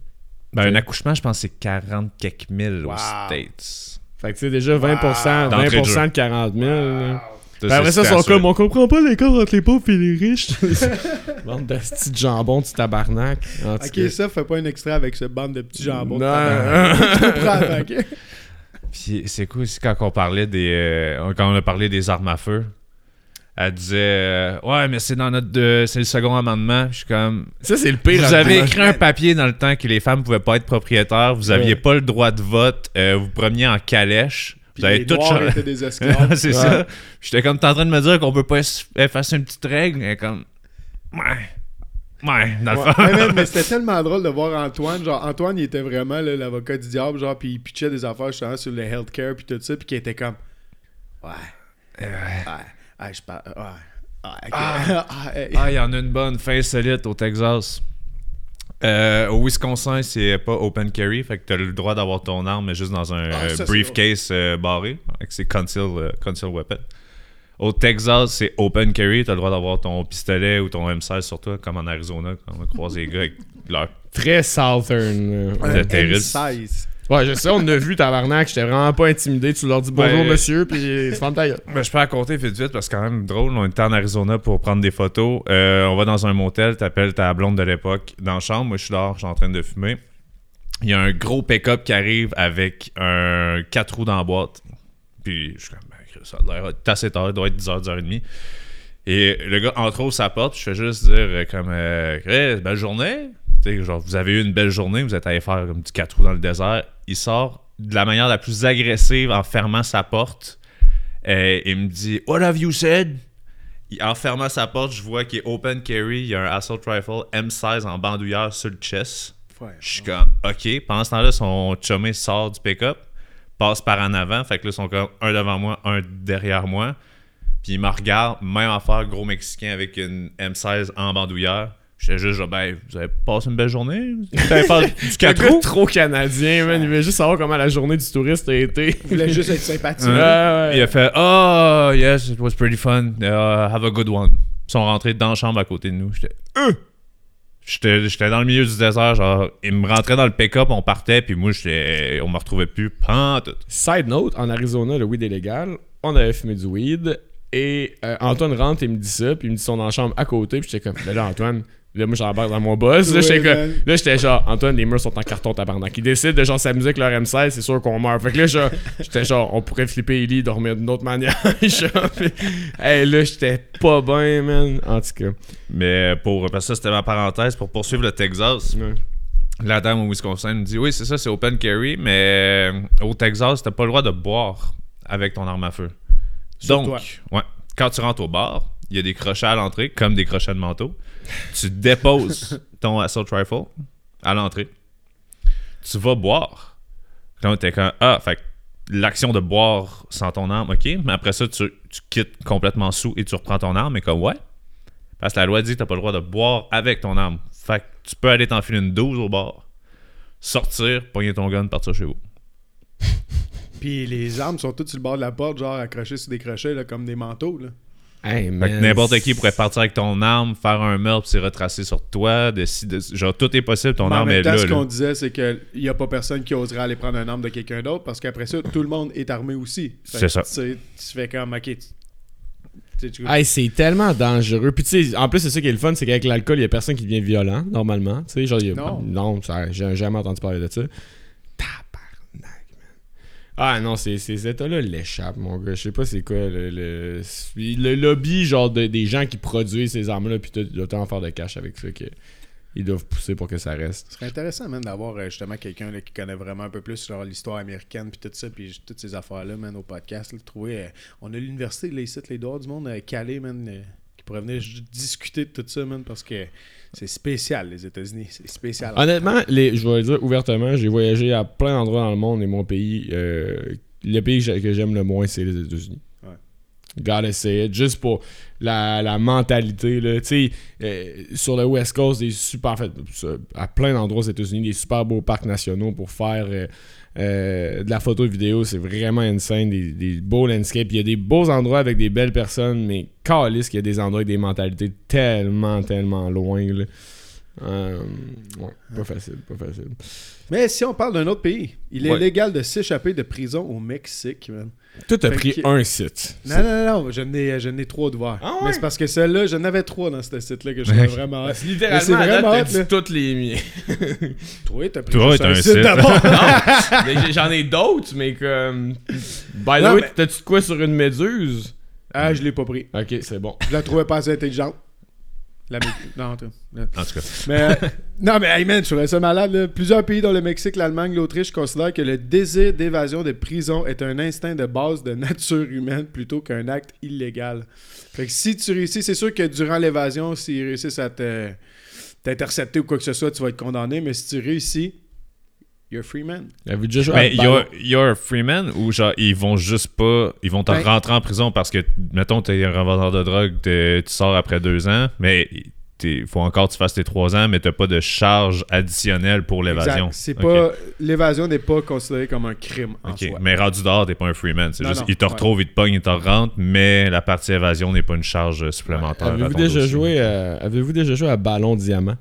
Ben, un accouchement, je pense que c'est 40 quelques mille Wow. aux States. Fait que tu sais, déjà 20%, D'entrée de 20% jeu. de 40 000. là. Ça, Ben après ça, ils c'est sont assuré. comme, on comprend pas l'écart entre les pauvres et les riches. <laughs> Bande de petits jambons, du tabarnak. En Ok, cas. ça, fais pas un extrait avec ce bande de petits jambons. de Non. tabarnak. <laughs> Tu comprends, ok? Puis c'est cool aussi quand on parlait des. euh, quand on a parlé des armes à feu. Elle disait euh, Ouais, mais c'est dans notre. euh, c'est le second amendement. Je suis comme. Ça, c'est le pire. Vous avez écrit un papier dans le temps que les femmes pouvaient pas être propriétaires. Vous aviez Ouais. pas le droit de vote. euh, vous preniez en calèche. Puis Vous avez les tout des <laughs> esclaves. c'est Ouais. ça. J'étais comme, t'es en train de me dire qu'on peut pas effacer une petite règle. Mais comme. Ouais. Ouais, dans le Ouais, fond. mais, c'était tellement drôle de voir Antoine. Genre, Antoine, il était vraiment là, l'avocat du diable, genre, puis il pitchait des affaires justement sur le healthcare, puis tout ça, puis qui était comme. Ouais. Ouais. Ah, je parle. Ok. Il y en a une bonne fin solide au Texas. Euh, au Wisconsin, c'est pas open carry, fait que t'as le droit d'avoir ton arme, mais juste dans un Ah, euh, ça, c'est briefcase euh, barré, avec ses conceal, conceal weapon. Au Texas, c'est open carry, t'as le droit d'avoir ton pistolet ou ton M16 sur toi, comme en Arizona, quand on a croisé les gars avec leur. Très southern. là. un Le terroriste. M16. Ouais, je sais, on a vu, tabarnak. J'étais vraiment pas intimidé. Tu leur dis bonjour, Ben- monsieur, puis tu fermes ta gueule. Ben, je peux raconter vite vite parce que c'est quand même drôle. On était en Arizona pour prendre des photos. Euh, on va dans un motel, t'appelles ta blonde de l'époque dans la chambre. Moi, je suis dehors, je suis en train de fumer. Il y a un gros pick-up qui arrive avec un 4 roues dans la boîte. Puis je suis comme, ben, ça a l'air assez tard, il doit être 10h, 10h30. Et le gars entre autres sa porte, je fais juste dire euh, comme euh, belle journée. Genre, vous avez eu une belle journée, vous êtes allé faire comme du 4 roues dans le désert. Il sort de la manière la plus agressive en fermant sa porte. Euh, il me dit What have you said? En fermant sa porte, je vois qu'il est open carry, il y a un assault rifle M16 en bandoulière sur le chest. Ouais. Je suis comme OK. Pendant ce temps-là, son chumé sort du pick-up, passe par en avant. Fait que là, ils sont comme un devant moi, un derrière moi. Puis il me regarde, même affaire, gros Mexicain avec une M16 en bandoulière. J'étais juste, genre, ben, vous avez passé une belle journée? Vous avez fait <laughs> du Le 4 gars roues? trop canadien, man. Il veut juste savoir comment la journée du touriste a été. Il voulait juste être sympathique. Ouais, ouais. Il a fait Oh, yes, it was pretty fun. Uh, have a good one. Ils sont rentrés dans la chambre à côté de nous. J'étais Euh! J'étais dans le milieu du désert, genre, ils me rentraient dans le pick-up, on partait, puis moi, j'étais, on me retrouvait plus, pantoute. Side note, en Arizona, le weed est légal. On avait fumé du weed. Et euh, Antoine rentre et me dit ça. Puis il me dit ils sont dans la chambre à côté. Puis j'étais comme, mais là, Antoine. Là, moi, j'embarque dans mon boss. Là, Ouais, j'étais genre, Antoine, les murs sont en carton tabarnak. Ils décident de genre s'amuser avec leur M16, c'est sûr qu'on meurt. Fait que là, genre, j'étais genre, on pourrait flipper Ellie, dormir d'une autre manière. <laughs> hey, là, j'étais pas bien, man. En tout cas. Mais pour, parce que ça, c'était ma parenthèse, pour poursuivre le Texas, Ouais. la dame au Wisconsin me dit Oui, c'est ça, c'est open carry, mais euh, au Texas, t'as pas le droit de boire avec ton arme à feu. Sur Donc, toi. ouais, quand tu rentres au bar, il y a des crochets à l'entrée, comme des crochets de manteau. Tu déposes ton assault rifle à l'entrée. Tu vas boire. Là, t'es comme Ah, fait l'action de boire sans ton arme, ok, mais après ça, tu, tu quittes complètement sous et tu reprends ton arme, mais comme ouais. Parce que la loi dit que t'as pas le droit de boire avec ton arme. Fait que tu peux aller t'enfiler une 12 au bar, sortir, pogner ton gun, partir chez vous. Puis les armes sont toutes sur le bord de la porte, genre accrochées sur des crochets, là, comme des manteaux. Là. Hey, n'importe qui pourrait partir avec ton arme, faire un meurtre, puis se retracer sur toi. De, de- genre, tout est possible, ton Mais en arme même est temps, là. ce là. qu'on disait, c'est qu'il n'y a pas personne qui oserait aller prendre un arme de quelqu'un d'autre parce qu'après ça, tout le monde est armé aussi. Fait C'est ça. Tu, sais, tu fais comme, ok. Hey, c'est tellement dangereux. Puis tu sais, en plus, c'est ça qui est le fun, c'est qu'avec l'alcool, il y a personne qui devient violent, normalement. Tu sais, genre, a- Non. non ça, j'ai jamais entendu parler de ça. Ah non, c'est- ces états-là l'échappent, mon gars. Je sais pas c'est quoi le, le, lobby, genre, de- des gens qui produisent ces armes-là, puis en faire de cash avec ça, que ils doivent pousser pour que ça reste. Ce serait intéressant, man, d'avoir euh, justement quelqu'un là, qui connaît vraiment un peu plus sur l'histoire américaine puis tout ça, puis toutes ces affaires-là, man, au podcast. là, trouver, euh, on a l'université, là, ici, les doigts du monde, euh, calé, qui pourrait venir discuter de tout ça, man, parce que c'est spécial, les États-Unis. C'est spécial. Honnêtement, les, je vais le dire ouvertement, j'ai voyagé à plein d'endroits dans le monde et mon pays, euh, le pays que j'ai- que j'aime le moins, c'est les États-Unis. Ouais. Gotta say it, juste pour la, la mentalité. Là. Euh, sur le West Coast, des super, en fait, à plein d'endroits aux États-Unis, des super beaux parcs nationaux pour faire euh, euh, de la photo et vidéo. C'est vraiment insane, des, des beaux landscapes. Il y a des beaux endroits avec des belles personnes, mais calisse qu'il y a des endroits avec des mentalités tellement, tellement loin. Là. Euh, ouais, pas facile, pas facile. Mais si on parle d'un autre pays, il est Ouais. légal de s'échapper de prison au Mexique, man. Toi, t'as pris que- un site. Non, non, non, non, je n'ai, trois d'ouvert. Ah ouais? Mais c'est parce que celle-là, j'en avais trois dans ce site-là que je trouvais vraiment Mais littéralement, à date, vraiment dit là. toutes les miens. <laughs> Toi, t'as pris Toi, juste t'as un un site d'abord. <laughs> j'en ai d'autres, mais comme. By the way, mais- t'as-tu de quoi sur une méduse? ah, je l'ai pas pris. Ok, c'est bon. Je la trouvais pas assez intelligente. La <laughs> Non. En tout cas. Mais, euh, <laughs> non, mais hey man, je trouvais ça malade. là. Plusieurs pays, dont le Mexique, l'Allemagne, l'Autriche, considèrent que le désir d'évasion de prison est un instinct de base de <laughs> nature humaine plutôt qu'un acte illégal. Fait que si tu réussis, c'est sûr que durant l'évasion, s'ils réussissent à te t'intercepter ou quoi que ce soit, tu vas être condamné. Mais si tu réussis, you're a free man. Avez-vous déjà joué Mais you're, you're a freeman ou genre ils vont juste pas. Ils vont te Ben- rentrer en prison parce que, mettons, t'es un revendeur de drogue, t'es- tu sors après deux ans, mais il faut encore que tu fasses tes trois ans, mais t'as pas de charge additionnelle pour l'évasion. Exact. C'est pas l'évasion n'est pas considérée comme un crime en Ok, soi. Mais rendu dehors, t'es pas un freeman. C'est juste, non, ils te ouais. retrouvent, ils te pognent, ils te rentrent, mais la partie évasion n'est pas une charge supplémentaire. Avez-vous déjà dossier. joué à... Avez-vous déjà joué à ballon diamant?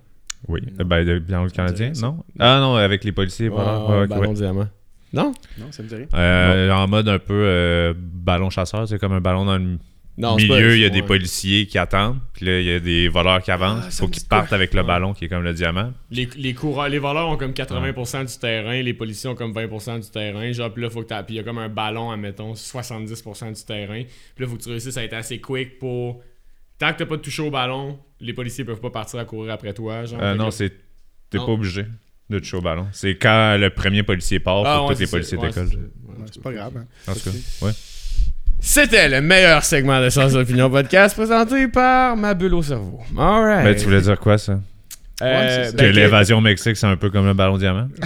Oui. Non. Ben, de- dans le Canadien, non? Ah non, avec les policiers, voilà. Ouais, Ouais, ok, ballon ouais. diamant. Non? Non, ça me dit rien. Euh, en mode un peu euh, ballon chasseur, c'est comme un ballon dans le Non, c'est pas- milieu, il y a des policiers qui attendent, puis là, il y a des voleurs qui avancent. Ah, Il ça faut qu'ils quoi? partent avec le Ouais. ballon qui est comme le diamant. Les, les, coureurs, les voleurs ont comme 80% du terrain, les policiers ont comme 20% du terrain. Genre, puis là, faut que t'as- puis il y a comme un ballon, admettons, 70% du terrain. Puis là, faut que tu réussisses à être assez quick pour. Tant que t'as pas touché au ballon, les policiers peuvent pas partir à courir après toi. Genre, Euh, que non, c'est. T'es pas obligé de toucher au ballon. C'est quand le premier policier part, Ah, ouais, tous les c'est policiers. Ouais, décollent. c'est. Ouais, pas grave. hein. En tout cas, ouais. C'était le meilleur segment de Sans Opinion Podcast présenté par ma bulle au cerveau. Alright. Ben, tu voulais dire quoi, ça? Euh, Ouais, c'est ça. Que ben, l'évasion au Mexique, c'est un peu comme le ballon diamant? <laughs>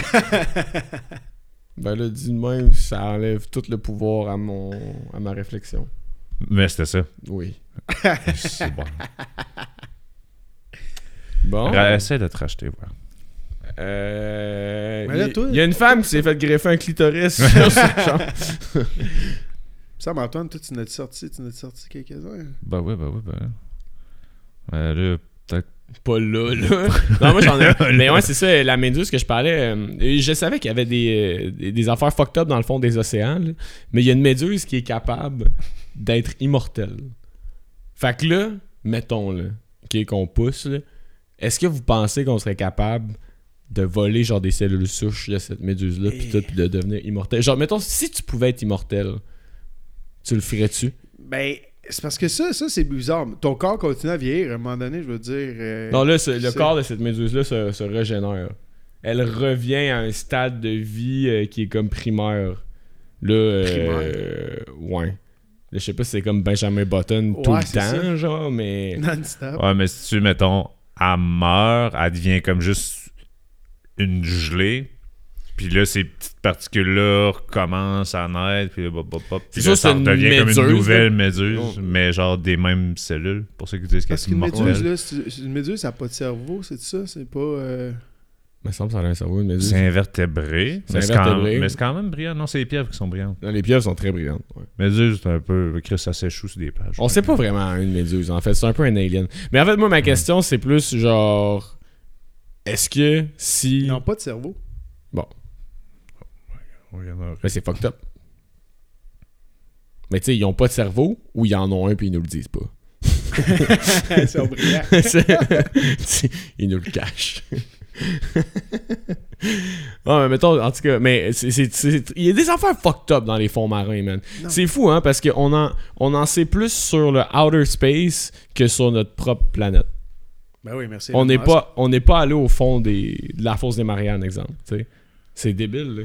Ben là, dit de même, ça enlève tout le pouvoir à mon à ma réflexion. Mais c'était ça. Oui. C'est bon. <laughs> Bon. Ra- Essaie de te racheter, voir. Euh, Mais là, il toi- il y a une femme qui s'est fait greffer un clitoris <laughs> sur sa chambre. <laughs> Ça, Antoine, toi, tu n'as sorti, tu n'as sorti quelques-uns? Ben oui, ben oui, ben. Euh, là, peut-être. Pas là, là. Non, moi j'en ai un. Mais ouais, c'est ça, la méduse que je parlais. euh, je savais qu'il y avait des, euh, des, des affaires fucked up dans le fond des océans, là. mais il y a une méduse qui est capable d'être immortelle. Fait que là, mettons, là, qu'on pousse, est-ce que vous pensez qu'on serait capable de voler genre des cellules souches de cette méduse-là, puis tout, de devenir immortel? Genre, mettons, si tu pouvais être immortel, tu le ferais-tu? Ben, c'est parce que ça, ça c'est bizarre. Ton corps continue à vieillir. À un moment donné, je veux dire. euh, Non, là, le corps de cette méduse-là se, se régénère. Elle revient à un stade de vie euh, qui est comme primaire. Là, euh, ouais. Je sais pas si c'est comme Benjamin Button tout le temps, ça. genre, mais. Non-stop. Ouais, mais si tu, mettons, elle meurt, elle devient comme juste une gelée. Puis là, ces petites particules-là recommencent à naître. Puis là, bop, bop, bop. Puis là, ça devient comme une nouvelle méduse, Oh. mais genre des mêmes cellules. Pour ceux qui disent qu'elle Parce est qu'une méduse, là, c'est une méduse, ça n'a pas de cerveau, c'est ça? C'est pas. euh, Il me semble que ça a un cerveau, une méduse. C'est invertébré. C'est mais c'est quand- invertébré. Mais c'est quand même brillant. Non, c'est les pieuvres qui sont brillantes. Non, les pieuvres sont très brillantes. ouais. Méduse, c'est un peu. Chris, ça s'échoue sur des pages. On sait pas vraiment une méduse, en fait. C'est un peu un alien. Mais en fait, moi, ma question, c'est plus genre. Est-ce que si. Ils n'ont pas de cerveau. Mais c'est fucked up. Mais tu sais, ils ont pas de cerveau ou ils en ont un puis ils nous le disent pas. <laughs> Ils sont brillants. <laughs> <laughs> Ils nous le cachent. Mais mettons, en tout cas, mais il y a des affaires fucked up dans les fonds marins, man. C'est fou, hein, parce qu'on en, on en sait plus sur le outer space que sur notre propre planète. Ben oui, merci. On n'est pas, on pas allé au fond des, de la fosse des Mariannes, exemple. C'est débile, là.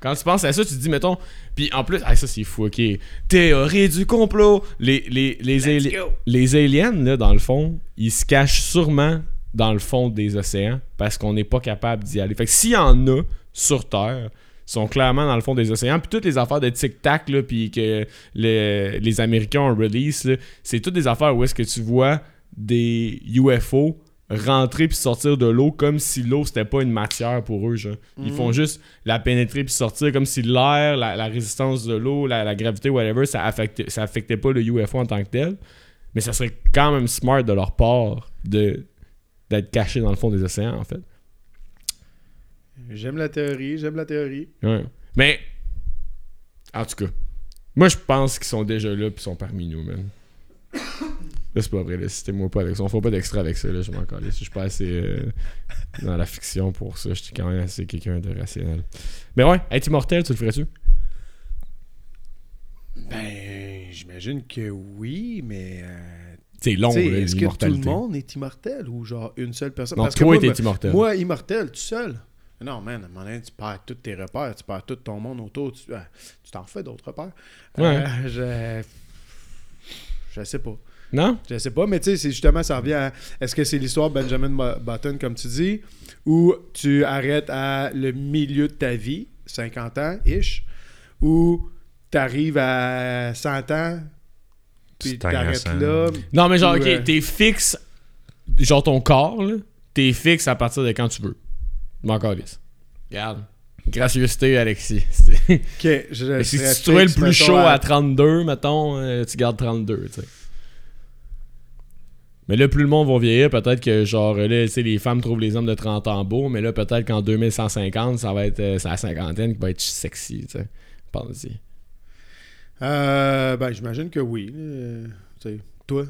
Quand tu penses à ça, tu te dis, mettons. Puis en plus, ah, ça c'est fou, ok. Théorie du complot. Les, les, les, ali- les aliens, là, dans le fond, ils se cachent sûrement dans le fond des océans parce qu'on n'est pas capable d'y aller. Fait que s'il y en a sur Terre, ils sont clairement dans le fond des océans. Puis toutes les affaires de tic-tac, puis que le- les Américains ont release, c'est toutes des affaires où est-ce que tu vois des UFO rentrer puis sortir de l'eau comme si l'eau c'était pas une matière pour eux genre. ils Mhm. font juste la pénétrer puis sortir comme si l'air la, la résistance de l'eau la, la gravité whatever ça affectait ça affectait pas le UFO en tant que tel mais ça serait quand même smart de leur part de d'être caché dans le fond des océans en fait J'aime la théorie, j'aime la théorie. Ouais. mais en tout cas moi je pense qu'ils sont déjà là puis sont parmi nous man Là, c'est pas vrai, là. Citez-moi pas avec ça. On fait pas d'extra avec ça, là. Je m'en calais. Je suis pas assez euh, dans la fiction pour ça. Je suis quand même assez quelqu'un de rationnel. Mais ouais, être immortel, tu le ferais-tu? Ben, j'imagine que oui, mais. euh, C'est long, tu Est-ce que tout le monde est immortel ou genre une seule personne? Non, Parce que toi, moi, t'es me- immortel. Moi, immortel, tout seul. Non, man, à un moment donné, tu perds tous tes repères, tu perds tout ton monde autour, tu ah, tu t'en fais d'autres repères. Ouais. Euh, je... je sais pas. Non? Je sais pas, mais tu sais, c'est justement, ça revient à. Est-ce que c'est l'histoire de Benjamin Button, comme tu dis, ou tu arrêtes à le milieu de ta vie, 50 ans, ish, ou t'arrives à 100 ans, puis t'arrêtes là. Non, mais genre, Ou, ok, euh, t'es fixe. Genre ton corps, là. T'es fixe à partir de quand tu veux. Mon encore. Regarde. Gracieuseté, Alexis. <laughs> Ok, je si tu trouvais le plus chaud à 32, mettons, euh, tu gardes 32, tu sais. Mais là, plus le monde va vieillir, peut-être que, genre, là, tu sais, les femmes trouvent les hommes de 30 ans beaux, mais là, peut-être qu'en 2150, ça va être euh, c'est la cinquantaine qui va être sexy, tu sais. Pense-y. Euh, ben, j'imagine que oui. euh, toi?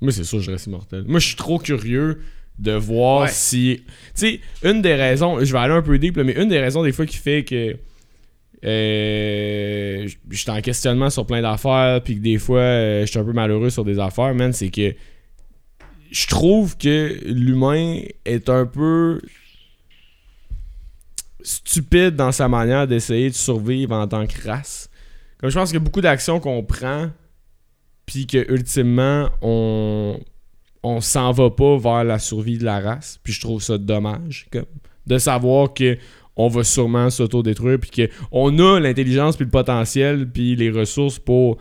Moi, c'est sûr, je reste immortel. Moi, je suis trop curieux de voir Ouais. si. Tu sais, une des raisons, je vais aller un peu deep, là, mais une des raisons des fois qui fait que. Euh, je suis en questionnement sur plein d'affaires, puis que des fois, euh, je suis un peu malheureux sur des affaires, man, c'est que. Je trouve que l'humain est un peu stupide dans sa manière d'essayer de survivre en tant que race. Comme je pense a beaucoup d'actions qu'on prend, puis que ultimement on on s'en va pas vers la survie de la race puis je trouve ça dommage comme de savoir que on va sûrement s'autodétruire puis que on a l'intelligence puis le potentiel puis les ressources pour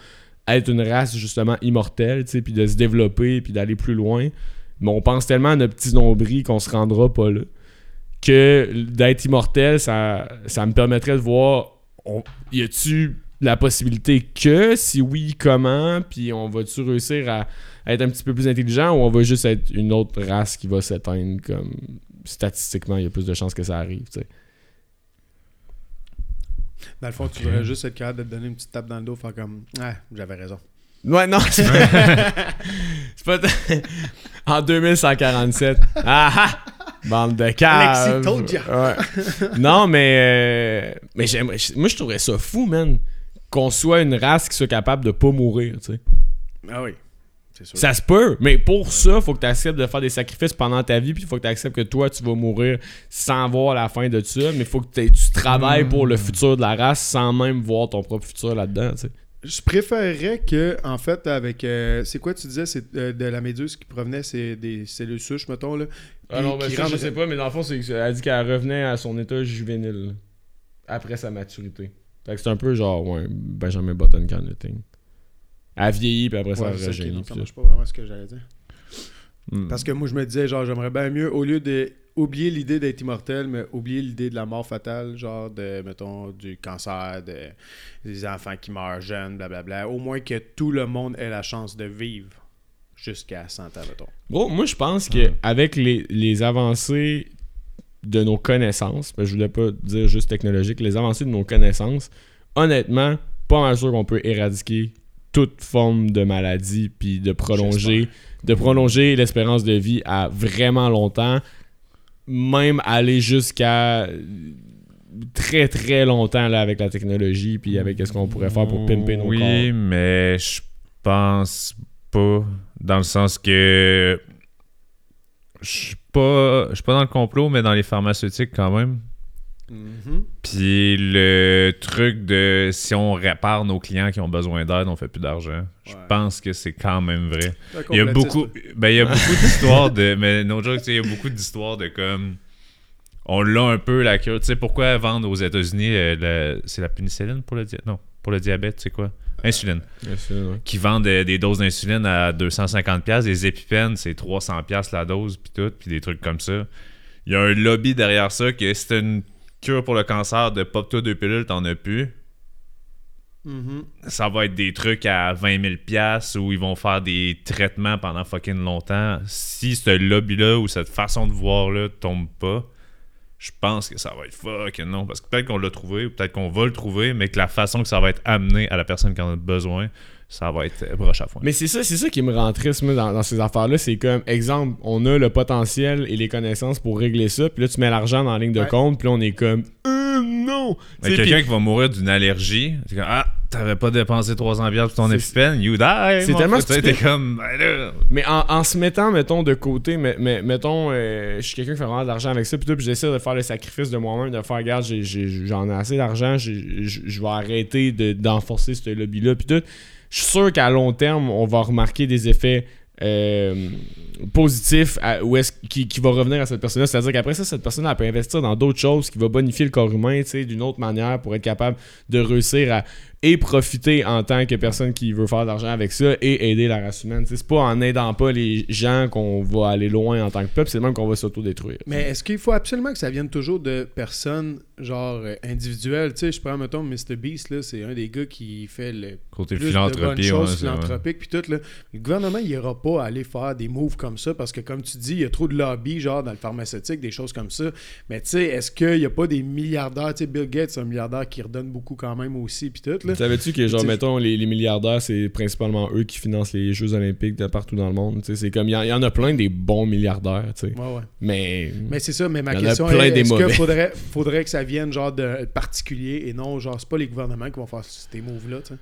être une race justement immortelle puis de se développer puis d'aller plus loin. Mais on pense tellement à notre petit nombril qu'on se rendra pas là que d'être immortel ça ça me permettrait de voir on, y a-tu la possibilité que, si oui, comment, puis on va-tu réussir à, à être un petit peu plus intelligent ou on va juste être une autre race qui va s'éteindre comme statistiquement, il y a plus de chances que ça arrive, tu sais. Dans le fond, tu devrais juste être capable de te donner une petite tape dans le dos, faire comme Ah, j'avais raison. Ouais, non, c'est <laughs> <laughs> c'est pas... <laughs> en 2147. Ah ah! Bande de caves. Alexis told ya. Ouais. Non, mais... euh, mais j'aimerais... Moi, je trouverais ça fou, man, qu'on soit une race qui soit capable de pas mourir, tu sais. Ah oui, c'est sûr. Ça se peut, mais pour ça, faut que tu acceptes de faire des sacrifices pendant ta vie, puis il faut que tu acceptes que toi, tu vas mourir sans voir la fin de ça, mais il faut que tu travailles pour le futur de la race sans même voir ton propre futur là-dedans, tu sais. Je préférerais que, en fait, avec. euh, c'est quoi tu disais C'est euh, de la méduse qui provenait, c'est des cellules souches, mettons, là. Ah non, ben ça, je sais pas, mais dans le fond, c'est qu'elle a dit qu'elle revenait à son état juvénile après sa maturité. Fait que c'est un peu genre, ouais, Benjamin Button kind of thing. Elle a vieilli, puis après ça, Ouais, elle ça, rajeuni. non, ça marche pas vraiment ce que j'allais dire. Hmm. Parce que moi, je me disais, genre, j'aimerais bien mieux, au lieu de oublier l'idée d'être immortel, mais oublier l'idée de la mort fatale, genre de, mettons, du cancer, de, des enfants qui meurent jeunes, blablabla. Au moins que tout le monde ait la chance de vivre jusqu'à 100 ans, mettons. Bon, moi, je pense qu'avec les, les avancées de nos connaissances, ben, je voulais pas dire juste technologique, les avancées de nos connaissances, honnêtement, pas mal sûr qu'on peut éradiquer toute forme de maladie puis de prolonger de prolonger l'espérance de vie à vraiment longtemps même aller jusqu'à très très longtemps là avec la technologie puis avec ce qu'on pourrait faire pour pimper nos oui, corps. mais je pense pas. Dans le sens que. Je suis pas, je suis pas dans le complot, mais dans les pharmaceutiques quand même. Mhm. Puis le truc de si on répare nos clients qui ont besoin d'aide, on fait plus d'argent. Je Ouais. pense que c'est quand même vrai. Il y a beaucoup, ben, il y a beaucoup d'histoires de. Mais no joke, il y a beaucoup d'histoires de comme. On l'a un peu la cure. Tu sais, pourquoi vendre aux États-Unis euh, C'est la pénicilline pour le diabète Non, pour le diabète, c'est quoi? Insuline. C'est- ouais. Qui vendent des doses d'insuline à 250$, des épipènes, c'est 300$ la dose, puis tout, puis des trucs comme ça. Il y a un lobby derrière ça que t'as une cure pour le cancer de pop-toi deux pilules, t'en as plus Mhm. ça va être des trucs à 20 000 piastres où ils vont faire des traitements pendant fucking longtemps. Si ce lobby-là ou cette façon de voir-là tombe pas, je pense que ça va être fucking non. Parce que peut-être qu'on l'a trouvé ou peut-être qu'on va le trouver, mais que la façon que ça va être amené à la personne qui en a besoin, ça va être euh, broche à foin. Mais c'est ça, c'est ça qui me rend triste moi, dans, dans ces affaires-là. C'est comme, exemple, on a le potentiel et les connaissances pour régler ça, puis là tu mets l'argent dans la ligne de Ouais. compte, puis là on est comme, euh, non! Quelqu'un qui va mourir d'une allergie, c'est comme Ah, t'avais pas dépensé 300 piastres pour ton épipène, you die! C'est tellement stupide. Comme, ben. Mais en, en se mettant, mettons, de côté, mais, mais- mettons, euh, je suis quelqu'un qui fait vraiment de l'argent avec ça, puis tout, puis j'essaie de faire le sacrifice de moi-même, de faire, regarde, j'en ai, assez d'argent, je vais arrêter de- d'enforcer ce lobby-là, puis tout. Je suis sûr qu'à long terme, on va remarquer des effets euh, positif à- qui, qui va revenir à cette personne-là. C'est-à-dire qu'après ça, cette personne elle peut investir dans d'autres choses qui va bonifier le corps humain tu sais, d'une autre manière pour être capable de réussir à et profiter en tant que personne qui veut faire de l'argent avec ça et aider la race humaine. C'est pas en aidant pas les gens qu'on va aller loin en tant que peuple, c'est même qu'on va s'autodétruire. Mais est-ce qu'il faut absolument que ça vienne toujours de personnes genre euh, individuelles? Tu sais, je prends, mettons, Mr. Beast, là, c'est un des gars qui fait le Côté plus de bonnes philanthropie, choses ouais, philanthropiques puis tout là. Le gouvernement il ira pas aller faire des moves comme ça parce que comme tu dis il y a trop de lobby genre dans le pharmaceutique des choses comme ça. Mais tu sais est-ce qu'il y a pas des milliardaires? Tu sais Bill Gates c'est un milliardaire qui redonne beaucoup quand même aussi puis tout là. Savais-tu que, genre, mettons, les, les milliardaires, c'est principalement eux qui financent les Jeux Olympiques de partout dans le monde. Tu sais, C'est comme, il y, y en a plein des bons milliardaires, tu sais. Ouais ouais. Mais. Mais c'est ça mais ma question est est-ce mauvais. qu'il faudrait faudrait que ça vienne genre de particulier et non genre c'est pas les gouvernements qui vont faire ces moves là tu sais.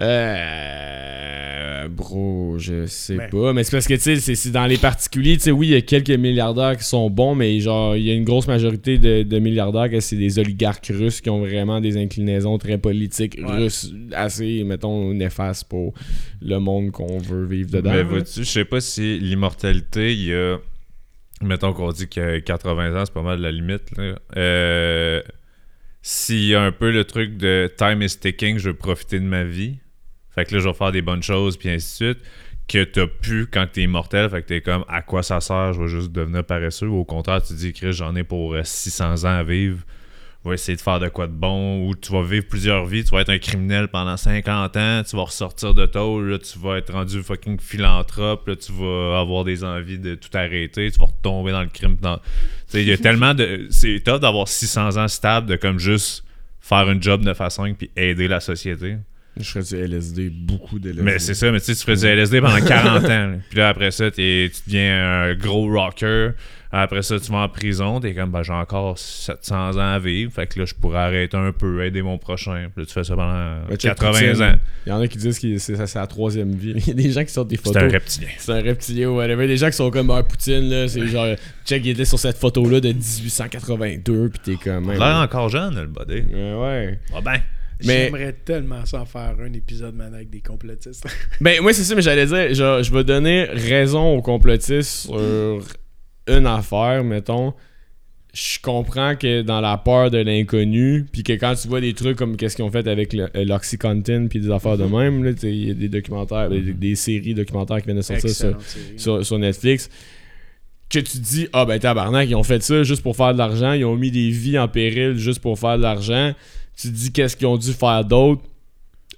Euh. Bro, je sais pas. Mais c'est parce que, tu sais, c'est- c'est dans les particuliers. Tu sais, oui, il y a quelques milliardaires qui sont bons, mais genre, il y a une grosse majorité de, de milliardaires que c'est des oligarques russes qui ont vraiment des inclinaisons très politiques Ouais. russes assez, mettons, néfastes pour le monde qu'on veut vivre dedans. Mais vois-tu, je sais pas si l'immortalité, il y a. Mettons qu'on dit que 80 ans, c'est pas mal la limite. là. Euh, S'il y a un peu le truc de time is ticking, je veux profiter de ma vie. Fait que là, je vais faire des bonnes choses, puis ainsi de suite. Que t'as pu quand t'es immortel. Fait que t'es comme, à quoi ça sert? Je vais juste devenir paresseux. Ou au contraire, tu dis, Chris, j'en ai pour euh, 600 ans à vivre. Je vais essayer de faire de quoi de bon. Ou tu vas vivre plusieurs vies. Tu vas être un criminel pendant 50 ans. Tu vas ressortir de tôle. Là, tu vas être rendu fucking philanthrope. Là, tu vas avoir des envies de tout arrêter. Tu vas retomber dans le crime. Dans... Tu sais, Il y a <laughs> tellement de. C'est top d'avoir 600 ans stable de comme juste faire un job 9 à 5 puis aider la société. Je ferais du LSD, beaucoup de LSD. Mais c'est ça, mais tu sais, tu ferais du LSD pendant <laughs> 40 ans. là. Puis là, après ça, t'es- tu deviens un gros rocker. Après ça, tu vas en prison. T'es comme, ben, j'ai encore 700 ans à vivre. Fait que là, je pourrais arrêter un peu, aider mon prochain. Puis là, tu fais ça pendant Ben, check 80 Poutine. ans. Il y en a qui disent que c'est c'est la troisième vie. <laughs> Il y a des gens qui sortent des C'est photos. un reptilien. C'est un reptilien ou whatever. Des gens qui sont comme un Poutine, là. C'est genre, check, il était sur cette photo-là de 1882, pis t'es comme. Il a l'air encore jeune, le body. Euh, ouais. Ah ben. Mais- J'aimerais tellement s'en faire un épisode man avec des complotistes. <laughs> Ben, moi, c'est ça, mais j'allais dire, genre, je vais donner raison aux complotistes sur une affaire, mettons. Je comprends que dans la peur de l'inconnu, puis que quand tu vois des trucs comme qu'est-ce qu'ils ont fait avec euh, l'Oxycontin, puis des affaires de même, tu sais, il y a des documentaires, des, des séries documentaires qui viennent de sortir sur, sur, sur Netflix que tu te dis ah ben tabarnak ils ont fait ça juste pour faire de l'argent ils ont mis des vies en péril juste pour faire de l'argent tu te dis qu'est-ce qu'ils ont dû faire d'autre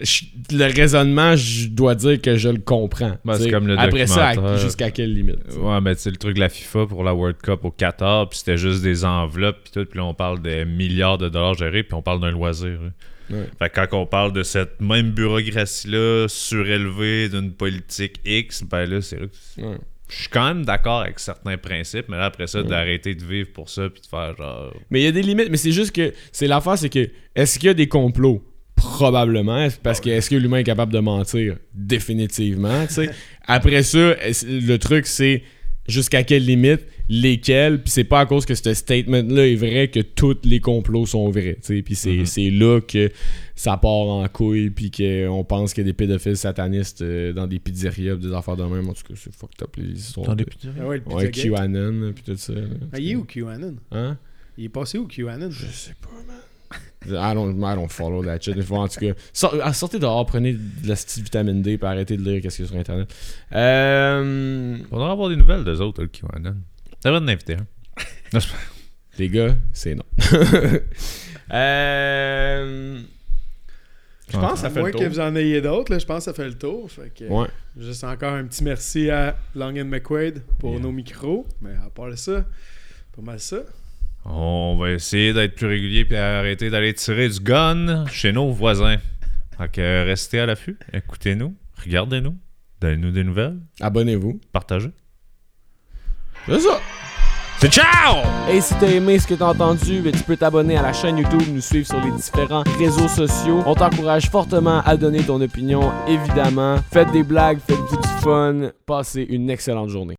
Je- le raisonnement je dois dire que je le comprends Ben, c'est comme le après ça jusqu'à quelle limite t'sais. Ouais, mais c'est le truc de la FIFA pour la World Cup au Qatar, puis c'était juste des enveloppes, puis tout, puis là, on parle des milliards de dollars gérés, puis on parle d'un loisir. Ouais. Fait que quand on parle de cette même bureaucratie-là, surélevée d'une politique X, ben là, c'est là que. Je suis quand même d'accord avec certains principes, mais là, après ça, Ouais. d'arrêter de vivre pour ça, puis de faire genre. mais il y a des limites mais c'est juste que c'est l'affaire c'est que est-ce qu'il y a des complots? Probablement parce que est-ce que l'humain est capable de mentir définitivement tu sais? Après ça le truc c'est jusqu'à quelle limite lesquels puis c'est pas à cause que ce statement là est vrai que tous les complots sont vrais tu sais? Puis c'est Mhm. c'est là que ça part en couille puis qu'on pense qu'il y a des pédophiles satanistes euh, dans des pizzerias pis des affaires de même en tout cas c'est fucked up les histoires de- Ah ouais, le ouais. QAnon puis tout ça là. Ah, il est où QAnon? Hein? Il est passé où QAnon? Je sais pas, man. I don't, I don't follow that shit. Des en tout cas, ah, sortez dehors, prenez de la petite vitamine D et arrêtez de lire qu'est-ce qu'il y a sur Internet. Euh, On devrait avoir des nouvelles d'eux autres, le QAnon. Ça va d'inviter un. Non, c'est pas- les gars, c'est non. <laughs> euh, je pense que ça À fait moins le que tour. vous en ayez d'autres, là, je pense que ça fait le tour. Fait que, Ouais. Juste encore un petit merci à Long and McQuaid pour Yeah. nos micros. Mais à part ça, pas mal ça. On va essayer d'être plus régulier puis arrêter d'aller tirer du gun chez nos voisins. Fait que restez à l'affût, écoutez-nous, regardez-nous, donnez-nous des nouvelles, Abonnez-vous. partagez. C'est ça. Ciao! Et si t'as aimé ce que t'as entendu, ben, tu peux t'abonner à la chaîne YouTube, nous suivre sur les différents réseaux sociaux. On t'encourage fortement à donner ton opinion, évidemment. Faites des blagues, faites-vous du fun. Passez une excellente journée.